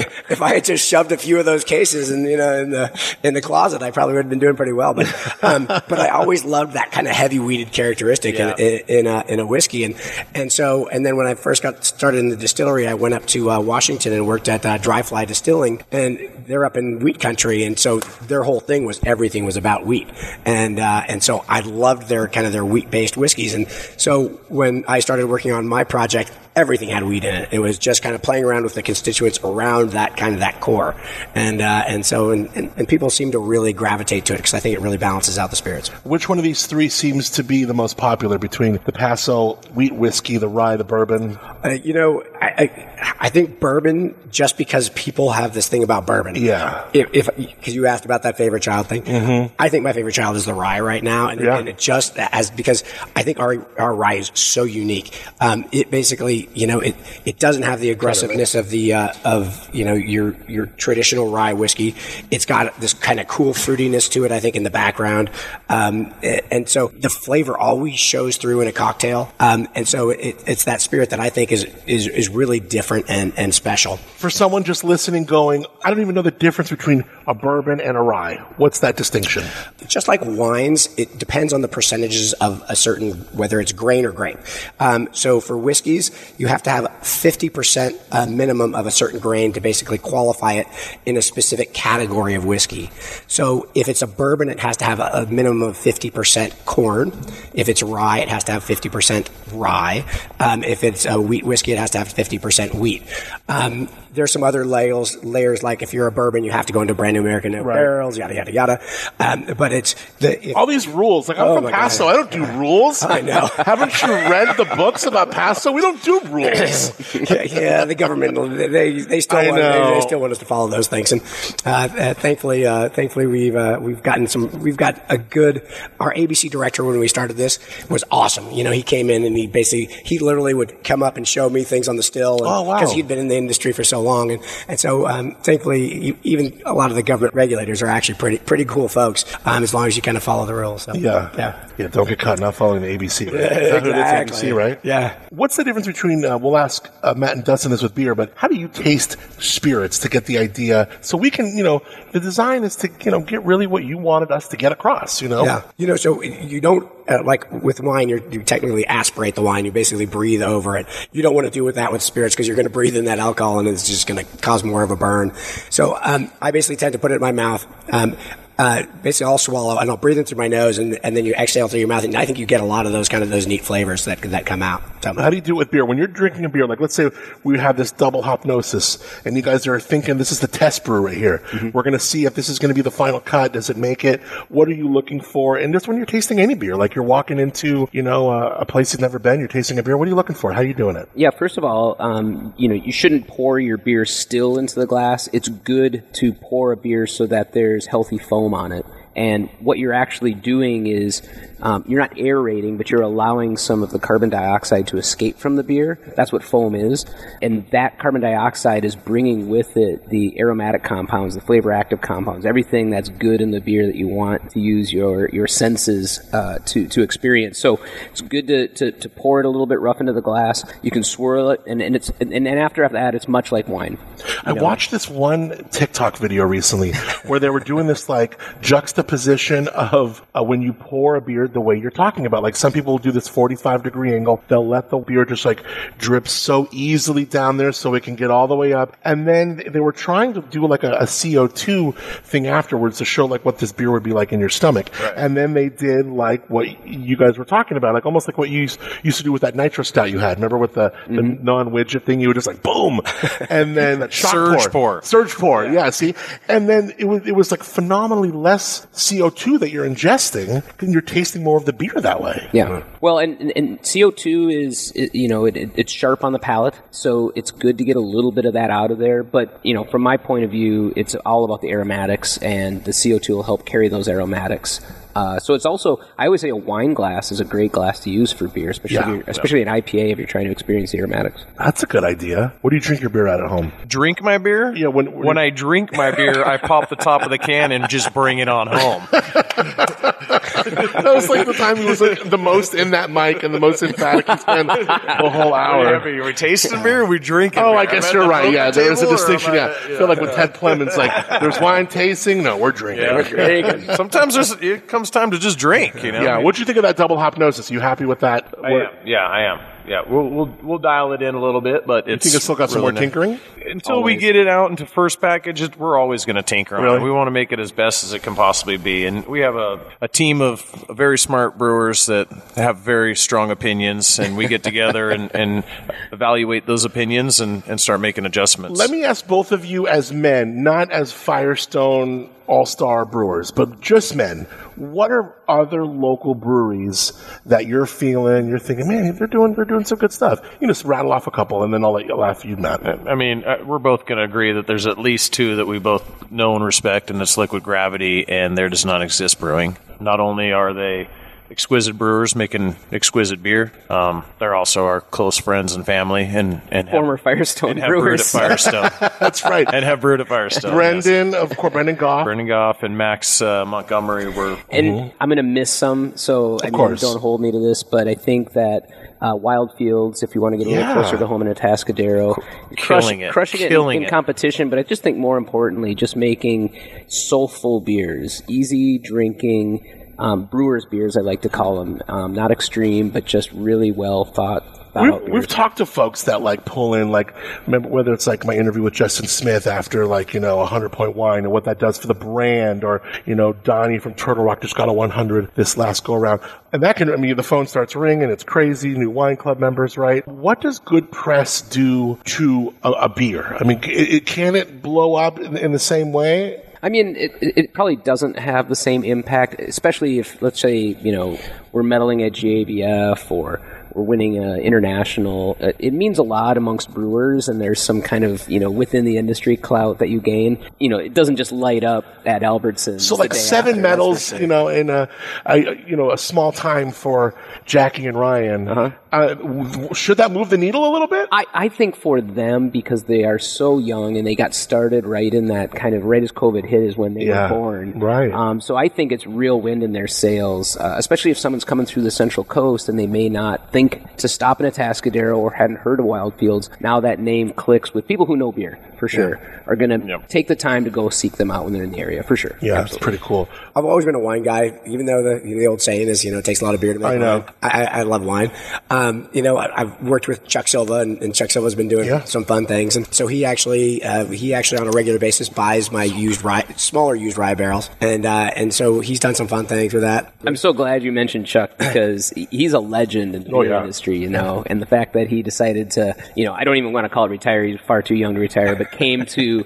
if I had just shoved a few of those cases in you know in the in the closet, I probably would have been doing pretty well. But um, *laughs* but I always loved that kind of heavy wheated characteristic Yeah. in, in, in a in a whiskey, and and so and then when I first got started in the distillery, I went up to uh, Washington and worked at uh, Dry Fly Distilling, and they're up in wheat country, and so their whole thing was everything was about wheat, and uh, and so I loved their kind of their wheat based whiskeys, and so when I started working on my project everything had wheat in it. It was just kind of playing around with the constituents around that kind of that core, and uh, and so and, and, and people seem to really gravitate to it because I think it really balances out the spirits. Which one of these three seems to be the most popular between the Paso wheat whiskey, the rye, the bourbon? Uh, you know, I, I I think bourbon just because people have this thing about bourbon. Yeah. If because you asked about that favorite child thing, mm-hmm. I think my favorite child is the rye right now, and, Yeah. and it just as because I think our our rye is so unique. Um, it basically, you know, it it doesn't have the aggressiveness of the uh, of you know your your traditional rye whiskey. It's got this kind of cool fruitiness to it. I think in the background, um, and so the flavor always shows through in a cocktail. Um, and so it, it's that spirit that I think is is is really different and and special. For someone just listening, going, I don't even know the difference between a bourbon and a rye. What's that distinction? just like wines, it depends on the percentages of a certain, whether it's grain or grape. Um, so for whiskeys, you have to have 50% uh, minimum of a certain grain to basically qualify it in a specific category of whiskey. So if it's a bourbon, it has to have a, a minimum of 50% corn. If it's rye, it has to have 50% rye. Um, if it's a wheat whiskey, it has to have 50% wheat. Um, there's some other layers, layers like if you're a bourbon, you have to go into brand new American oak Right. barrels, yada yada yada. Um, but it's the if, All these rules. Like, I'm Oh from my Paso. God. I don't do rules. I know. *laughs* Haven't you read the books about Paso? We don't do rules. *laughs* yeah, the government they they still I want, they, they still want us to follow those things, and uh, uh, thankfully, uh, thankfully we've uh, we've gotten some we've got a good. Our ABC director when we started this was awesome. You know, he came in and he basically he literally would come up and show me things on the still. And, Oh, wow. Because he'd been in the industry for so long, and and so um, thankfully e- even a lot of the government regulators are actually pretty pretty cool folks. Um, as long as you kind of follow the rules. So, Yeah. yeah. Yeah, don't get caught not following the ABC. Right? *laughs* Is that who it is, Exactly. ABC, right? Yeah. What's the difference between, uh, we'll ask uh, Matt and Dustin this with beer, but how do you taste spirits to get the idea? So we can, you know, the design is to, you know, get really what you wanted us to get across, you know? Yeah, you know, so you don't uh, like with wine. You're, you technically aspirate the wine. You basically breathe over it. You don't want to do with that with spirits because you're going to breathe in that alcohol and it's just going to cause more of a burn. So um, I basically tend to put it in my mouth. Um, uh, basically, I'll swallow and I'll breathe in through my nose, and, and then you exhale through your mouth, and I think you get a lot of those kind of those neat flavors that that come out. So, How do you do it with beer? When you're drinking a beer, like let's say we have this double hopnosis, and you guys are thinking this is the test brew right here. We're going to see if this is going to be the final cut. Does it make it? What are you looking for? And just when you're tasting any beer, like you're walking into, you know, uh, a place you've never been, you're tasting a beer. What are you looking for? How are you doing it? Yeah, first of all, um, you know, you shouldn't pour your beer still into the glass. It's good to pour a beer so that there's healthy foam on it. And what you're actually doing is um, you're not aerating, but you're allowing some of the carbon dioxide to escape from the beer. That's what foam is. And that carbon dioxide is bringing with it the aromatic compounds, the flavor active compounds, everything that's good in the beer that you want to use your, your senses uh, to, to experience. So it's good to, to, to pour it a little bit rough into the glass. You can swirl it, and, and, it's, and, and after that, it's much like wine. I watched this one TikTok video recently where they were doing this like juxtaposition of uh, when you pour a beer the way you're talking about. Like some people will do this 45 degree angle. They'll let the beer just like drip so easily down there so it can get all the way up. And then they were trying to do like a, a CO2 thing afterwards to show like what this beer would be like in your stomach. And then they did like what you guys were talking about, like almost like what you used, used to do with that nitro stout you had. Remember with the, the mm-hmm. non-widget thing? You would just like boom, *laughs* and then that Surge pour. surge pour. Yeah. see, and then it was it was like phenomenally less CO two that you're ingesting, and you're tasting more of the beer that way. Yeah. Well, and, and, and CO2 is, you know, it, it, it's sharp on the palate, so it's good to get a little bit of that out of there. But, you know, from my point of view, it's all about the aromatics, and the CO2 will help carry those aromatics. Uh, so it's also, I always say a wine glass is a great glass to use for beer, especially Yeah. if you're, especially an IPA if you're trying to experience the aromatics. That's a good idea. What do you drink your beer at at home? Drink my beer? Yeah, when- when- when I drink my beer, I pop the top of the can and just bring it on home. *laughs* That was like the time he was like the most in that mic and the most emphatic he spent the whole hour. Are we tasting beer or we drinking Oh, beer? I guess I'm you're right. Yeah, there is a distinction. I Yeah, I feel like with Ted Clemens, like there's wine tasting. No, we're drinking. Yeah. *laughs* Sometimes there's, it comes time to just drink, you know? Yeah, what'd you think of that double hopnosis? You happy with that? I am. Yeah, I am. Yeah, we'll, we'll we'll dial it in a little bit, but it's think it's still got some really more nice. tinkering? Until we get it out into first package, it- we're always going to tinker on Really? it. We want to make it as best as it can possibly be, and we have a, a team of very smart brewers that have very strong opinions, and we get together and, *laughs* and evaluate those opinions and, and start making adjustments. Let me ask both of you as men, not as Firestone All Star brewers, but just men. What are other local breweries that you're feeling? You're thinking, man, they're doing they're doing some good stuff. You just rattle off a couple, and then I'll let you laugh. You Matt. I mean, uh, we're both going to agree that there's at least two that we both know and respect, and it's Liquid Gravity and There Does Not Exist Brewing. Not only are they exquisite brewers making exquisite beer, um, they're also our close friends and family, and and have, Former Firestone and have brewed at. *laughs* Firestone, That's right. and have brewed at Firestone. yes. Brendan, of course, Brendan Goff. Brendan Goff and Max uh, Montgomery were And I'm going to miss some, so I mean, course. don't hold me to this, but I think that uh, Wild Fields, if you want to get a Yeah. little closer to home in Atascadero, Killing it. crushing it in, in it. competition. But I just think more importantly, just making soulful beers, easy drinking. Um, brewers beers, I like to call them, um, not extreme, but just really well thought. out We've, we've talked to folks that like pull in like remember whether it's like my interview with Justin Smith after like you know a hundred point wine and what that does for the brand or you know Donnie from Turtle Rock just got a 100 this last go around and that can I mean the phone starts ringing it's crazy new wine club members right? What does good press do to a, a beer? I mean it, it, can it blow up in, in the same way I mean, it, it it probably doesn't have the same impact, especially if, let's say, you know, we're medaling at GABF or we're winning an international. Uh, it means a lot amongst brewers, and there's some kind of, you know, within the industry clout that you gain. You know, it doesn't just light up at Albertsons. So like seven after, medals, you know, in a, a you know a small time for Jackie and Ryan. Uh-huh. Uh, w- should that move the needle a little bit? I, I think for them because they are so young and they got started right in that kind of right as COVID hit is when they Yeah, were born. right. Um, so I think it's real wind in their sails, uh, especially if someone's coming through the Central Coast and they may not think to stop in Atascadero or hadn't heard of Wildfields. Now that name clicks with people who know beer for sure are going to take the time to go seek them out when they're in the area for sure. yeah, it's pretty cool. I've always been a wine guy, even though the, the old saying is, you know, it takes a lot of beer to make I know. wine. I, I, I love wine. Um, you know, I, I've worked with Chuck Silva, and, and Chuck Silva's been doing Yeah. some fun things, and so he actually, uh, he actually on a regular basis buys my used rye, smaller used rye barrels, and uh, and so he's done some fun things with that. I'm so glad you mentioned Chuck *laughs* because he's a legend in the beer yeah. industry, you know, and the fact that he decided to, you know, I don't even want to call it retire, he's far too young to retire, but came to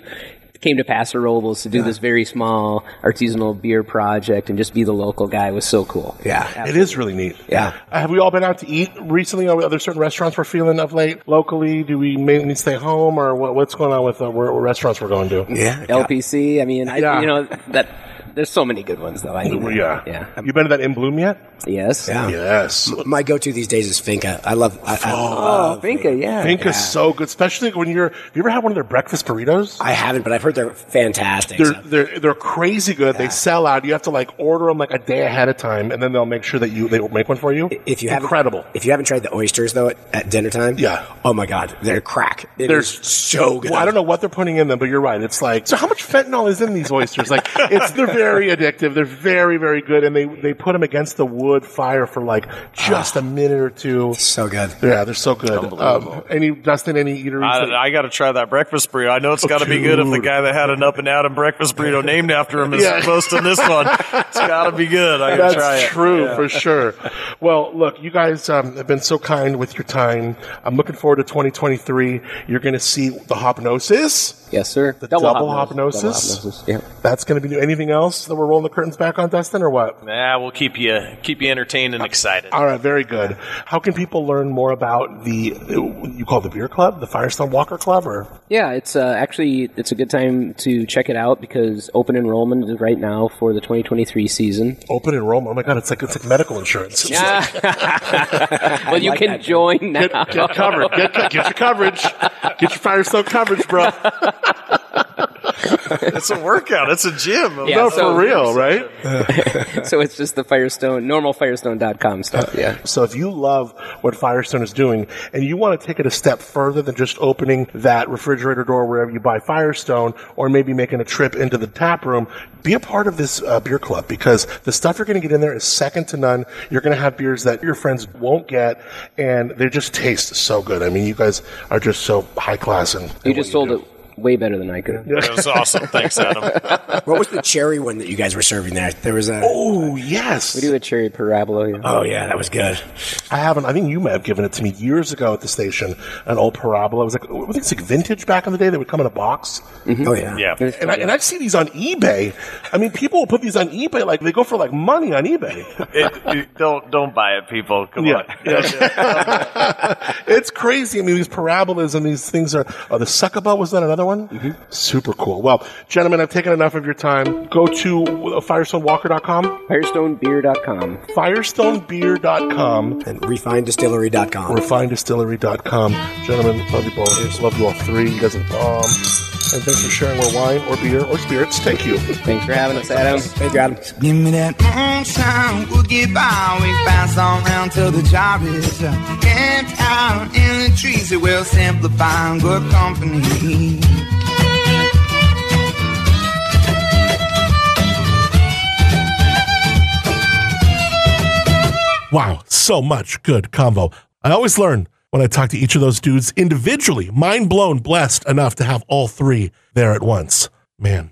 came to Paso Robles to do this very small artisanal beer project and just be the local guy was so cool. Yeah. It is really neat. Yeah. Uh, have we all been out to eat recently? Are there certain restaurants we're feeling of late locally? Do we mainly stay home, or what, what's going on with uh, where, what restaurants we're going to? Yeah, LPC, I mean, I, Yeah. you know, that there's so many good ones though. I mean, Yeah. Yeah. You been to that in Bloom yet? Yes. Yeah. Yes. My go-to these days is Finca. I love. I, I, Oh, oh Finca, yeah. Finca's so good, especially when you're. Have you ever had one of their breakfast burritos? I haven't, but I've heard they're fantastic. They're so- they're they're crazy good. They sell out. You have to like order them like a day ahead of time, and then they'll make sure that you they will make one for you. if you haven't, incredible. If you haven't tried the oysters though at, at dinner time, Yeah. Oh my god, they're crack. It They're is so good. Well, I don't know what they're putting in them, but you're right. It's like, so how much fentanyl is in these oysters? Like, it's they're very addictive. They're very, very good, and they they put them against the wood fire for like just a minute or two. So good. Yeah, they're so good. Um, any Dustin, any eateries? that- I, I got to try that breakfast burrito. I know it's got to be good if the guy that had an Up and Adam and breakfast burrito named after him is Yeah. posting this one. It's got to be good. I got to try That's it. true for sure. Well, look, you guys um, have been so kind with your time. I'm looking forward to 2023. You're going to see the Hopnosis. Yes, sir. The double, hop nose. hopnosis. Double Hopnosis, Yeah. That's going to be new. Anything else that we're rolling the curtains back on, Dustin, or what? Nah, we'll keep you keep you entertained and excited. All right, very good. How can people learn more about the you call it the beer club, the Firestone Walker Club, or Yeah, it's uh, actually it's a good time to check it out because open enrollment is right now for the 2023 season. open enrollment? Oh my god, it's like it's like medical insurance. *laughs* It's like, *laughs* well, you can join now. get, get covered. Get, get your coverage. Get your Firestone coverage, bro. *laughs* *laughs* It's a workout. It's a gym. Yeah, no, so- for real, right? *laughs* so it's just the Firestone, normal Firestone.com stuff. Yeah. *laughs* So if you love what Firestone is doing and you want to take it a step further than just opening that refrigerator door wherever you buy Firestone or maybe making a trip into the tap room, be a part of this uh, beer club because the stuff you're going to get in there is second to none. You're going to have beers that your friends won't get and they just taste so good. I mean, you guys are just so high class and You just sold it way better than I could. have. It was awesome. Thanks, Adam. *laughs* What was the cherry one that you guys were serving there? There was a. Oh, yes. We do a cherry parabola. Yeah. Oh yeah, that was good. I haven't. I think you may have given it to me years ago at the station. An old parabola. It was like I think it's like vintage back in the day. They would come in a box. Mm-hmm. Oh yeah. Yeah. And I, and I see these on eBay. I mean, people will put these on eBay like they go for like money on eBay. It- it- don't don't buy it, people. Come Yeah, on. *laughs* it's crazy. I mean, these parabolas and these things are. Oh, the Sucaba was that another one? Mm-hmm. Super cool. Well, gentlemen, I've taken enough of your time. Go to uh, FirestoneWalker.com, FirestoneBeer.com. FirestoneBeer.com, And refinddistillery.com. RefindDistillery.com. Gentlemen, love you both. Love you all three. You guys are bomb. And thanks for sharing more wine or beer or spirits. Thank you. Thanks for having us, Adam. Thank you, Adam. Give me that moonshine, we'll get by. We pass on round till the job is uh, camped out in the trees. It will simplify good company. Wow, so much good combo. I always learn when I talk to each of those dudes individually. Mind blown, blessed enough to have all three there at once. Man.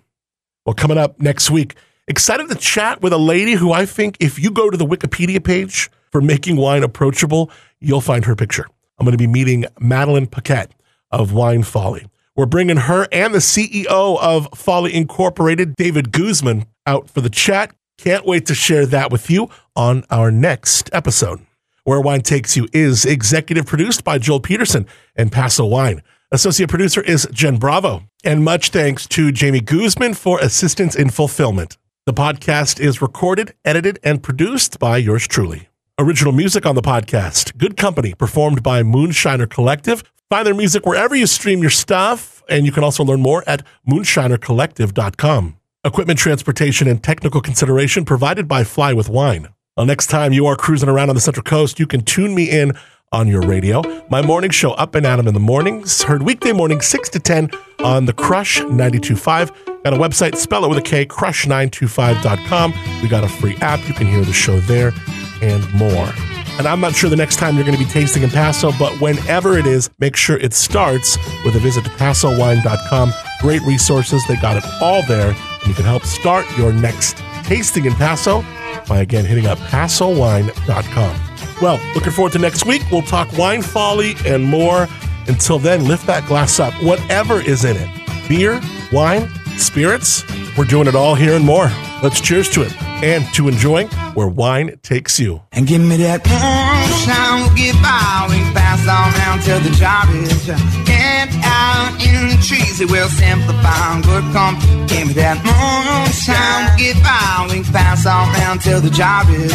Well, coming up next week, excited to chat with a lady who I think if you go to the Wikipedia page for making wine approachable, you'll find her picture. I'm going to be meeting Madeline Puckette of Wine Folly. We're bringing her and the CEO of Folly Incorporated, David Guzman, out for the chat. Can't wait to share that with you on our next episode. Where Wine Takes You is executive produced by Joel Peterson and Paso Wine. Associate producer is Jen Bravo. And much thanks to Jamie Guzman for assistance in fulfillment. The podcast is recorded, edited, and produced by yours truly. Original music on the podcast, Good Company, performed by Moonshiner Collective. Find their music wherever you stream your stuff, and you can also learn more at moonshinercollective.com. Equipment transportation and technical consideration provided by Fly with Wine. Well, next time you are cruising around on the Central Coast, you can tune me in on your radio. My morning show, Up and Adam in the Mornings, heard weekday morning 6 to 10 on the Crush 92.5. Got a website, spell it with a K, krush925.com. We got a free app. You can hear the show there and more. And I'm not sure the next time you're going to be tasting in Paso, but whenever it is, make sure it starts with a visit to pasowine.com. Great resources. They got it all there. You can help start your next tasting in Paso by again hitting up pasowine.com. Well, looking forward to next week. We'll talk wine folly and more. Until then, lift that glass up, whatever is in it beer, wine, spirits. We're doing it all here and more. Let's cheers to it and to enjoying where wine takes you. And give me that moonshine, we'll get by. We pass on down till the job is camped out in the trees. It will simplify good company. Give me that moonshine, we'll get by. We pass on down till the job is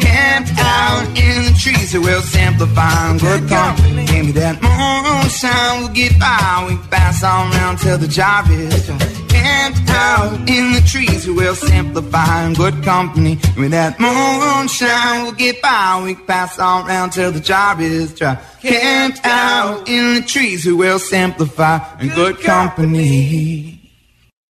camped out in the trees. It will simplify good company. Give me that moonshine, we'll get by. We pass on down till the job is camped out in the trees. we will simplify in good company. With that moonshine, we'll get by. We pass on round till the job is dry. Camped out in the trees, we will simplify in good company.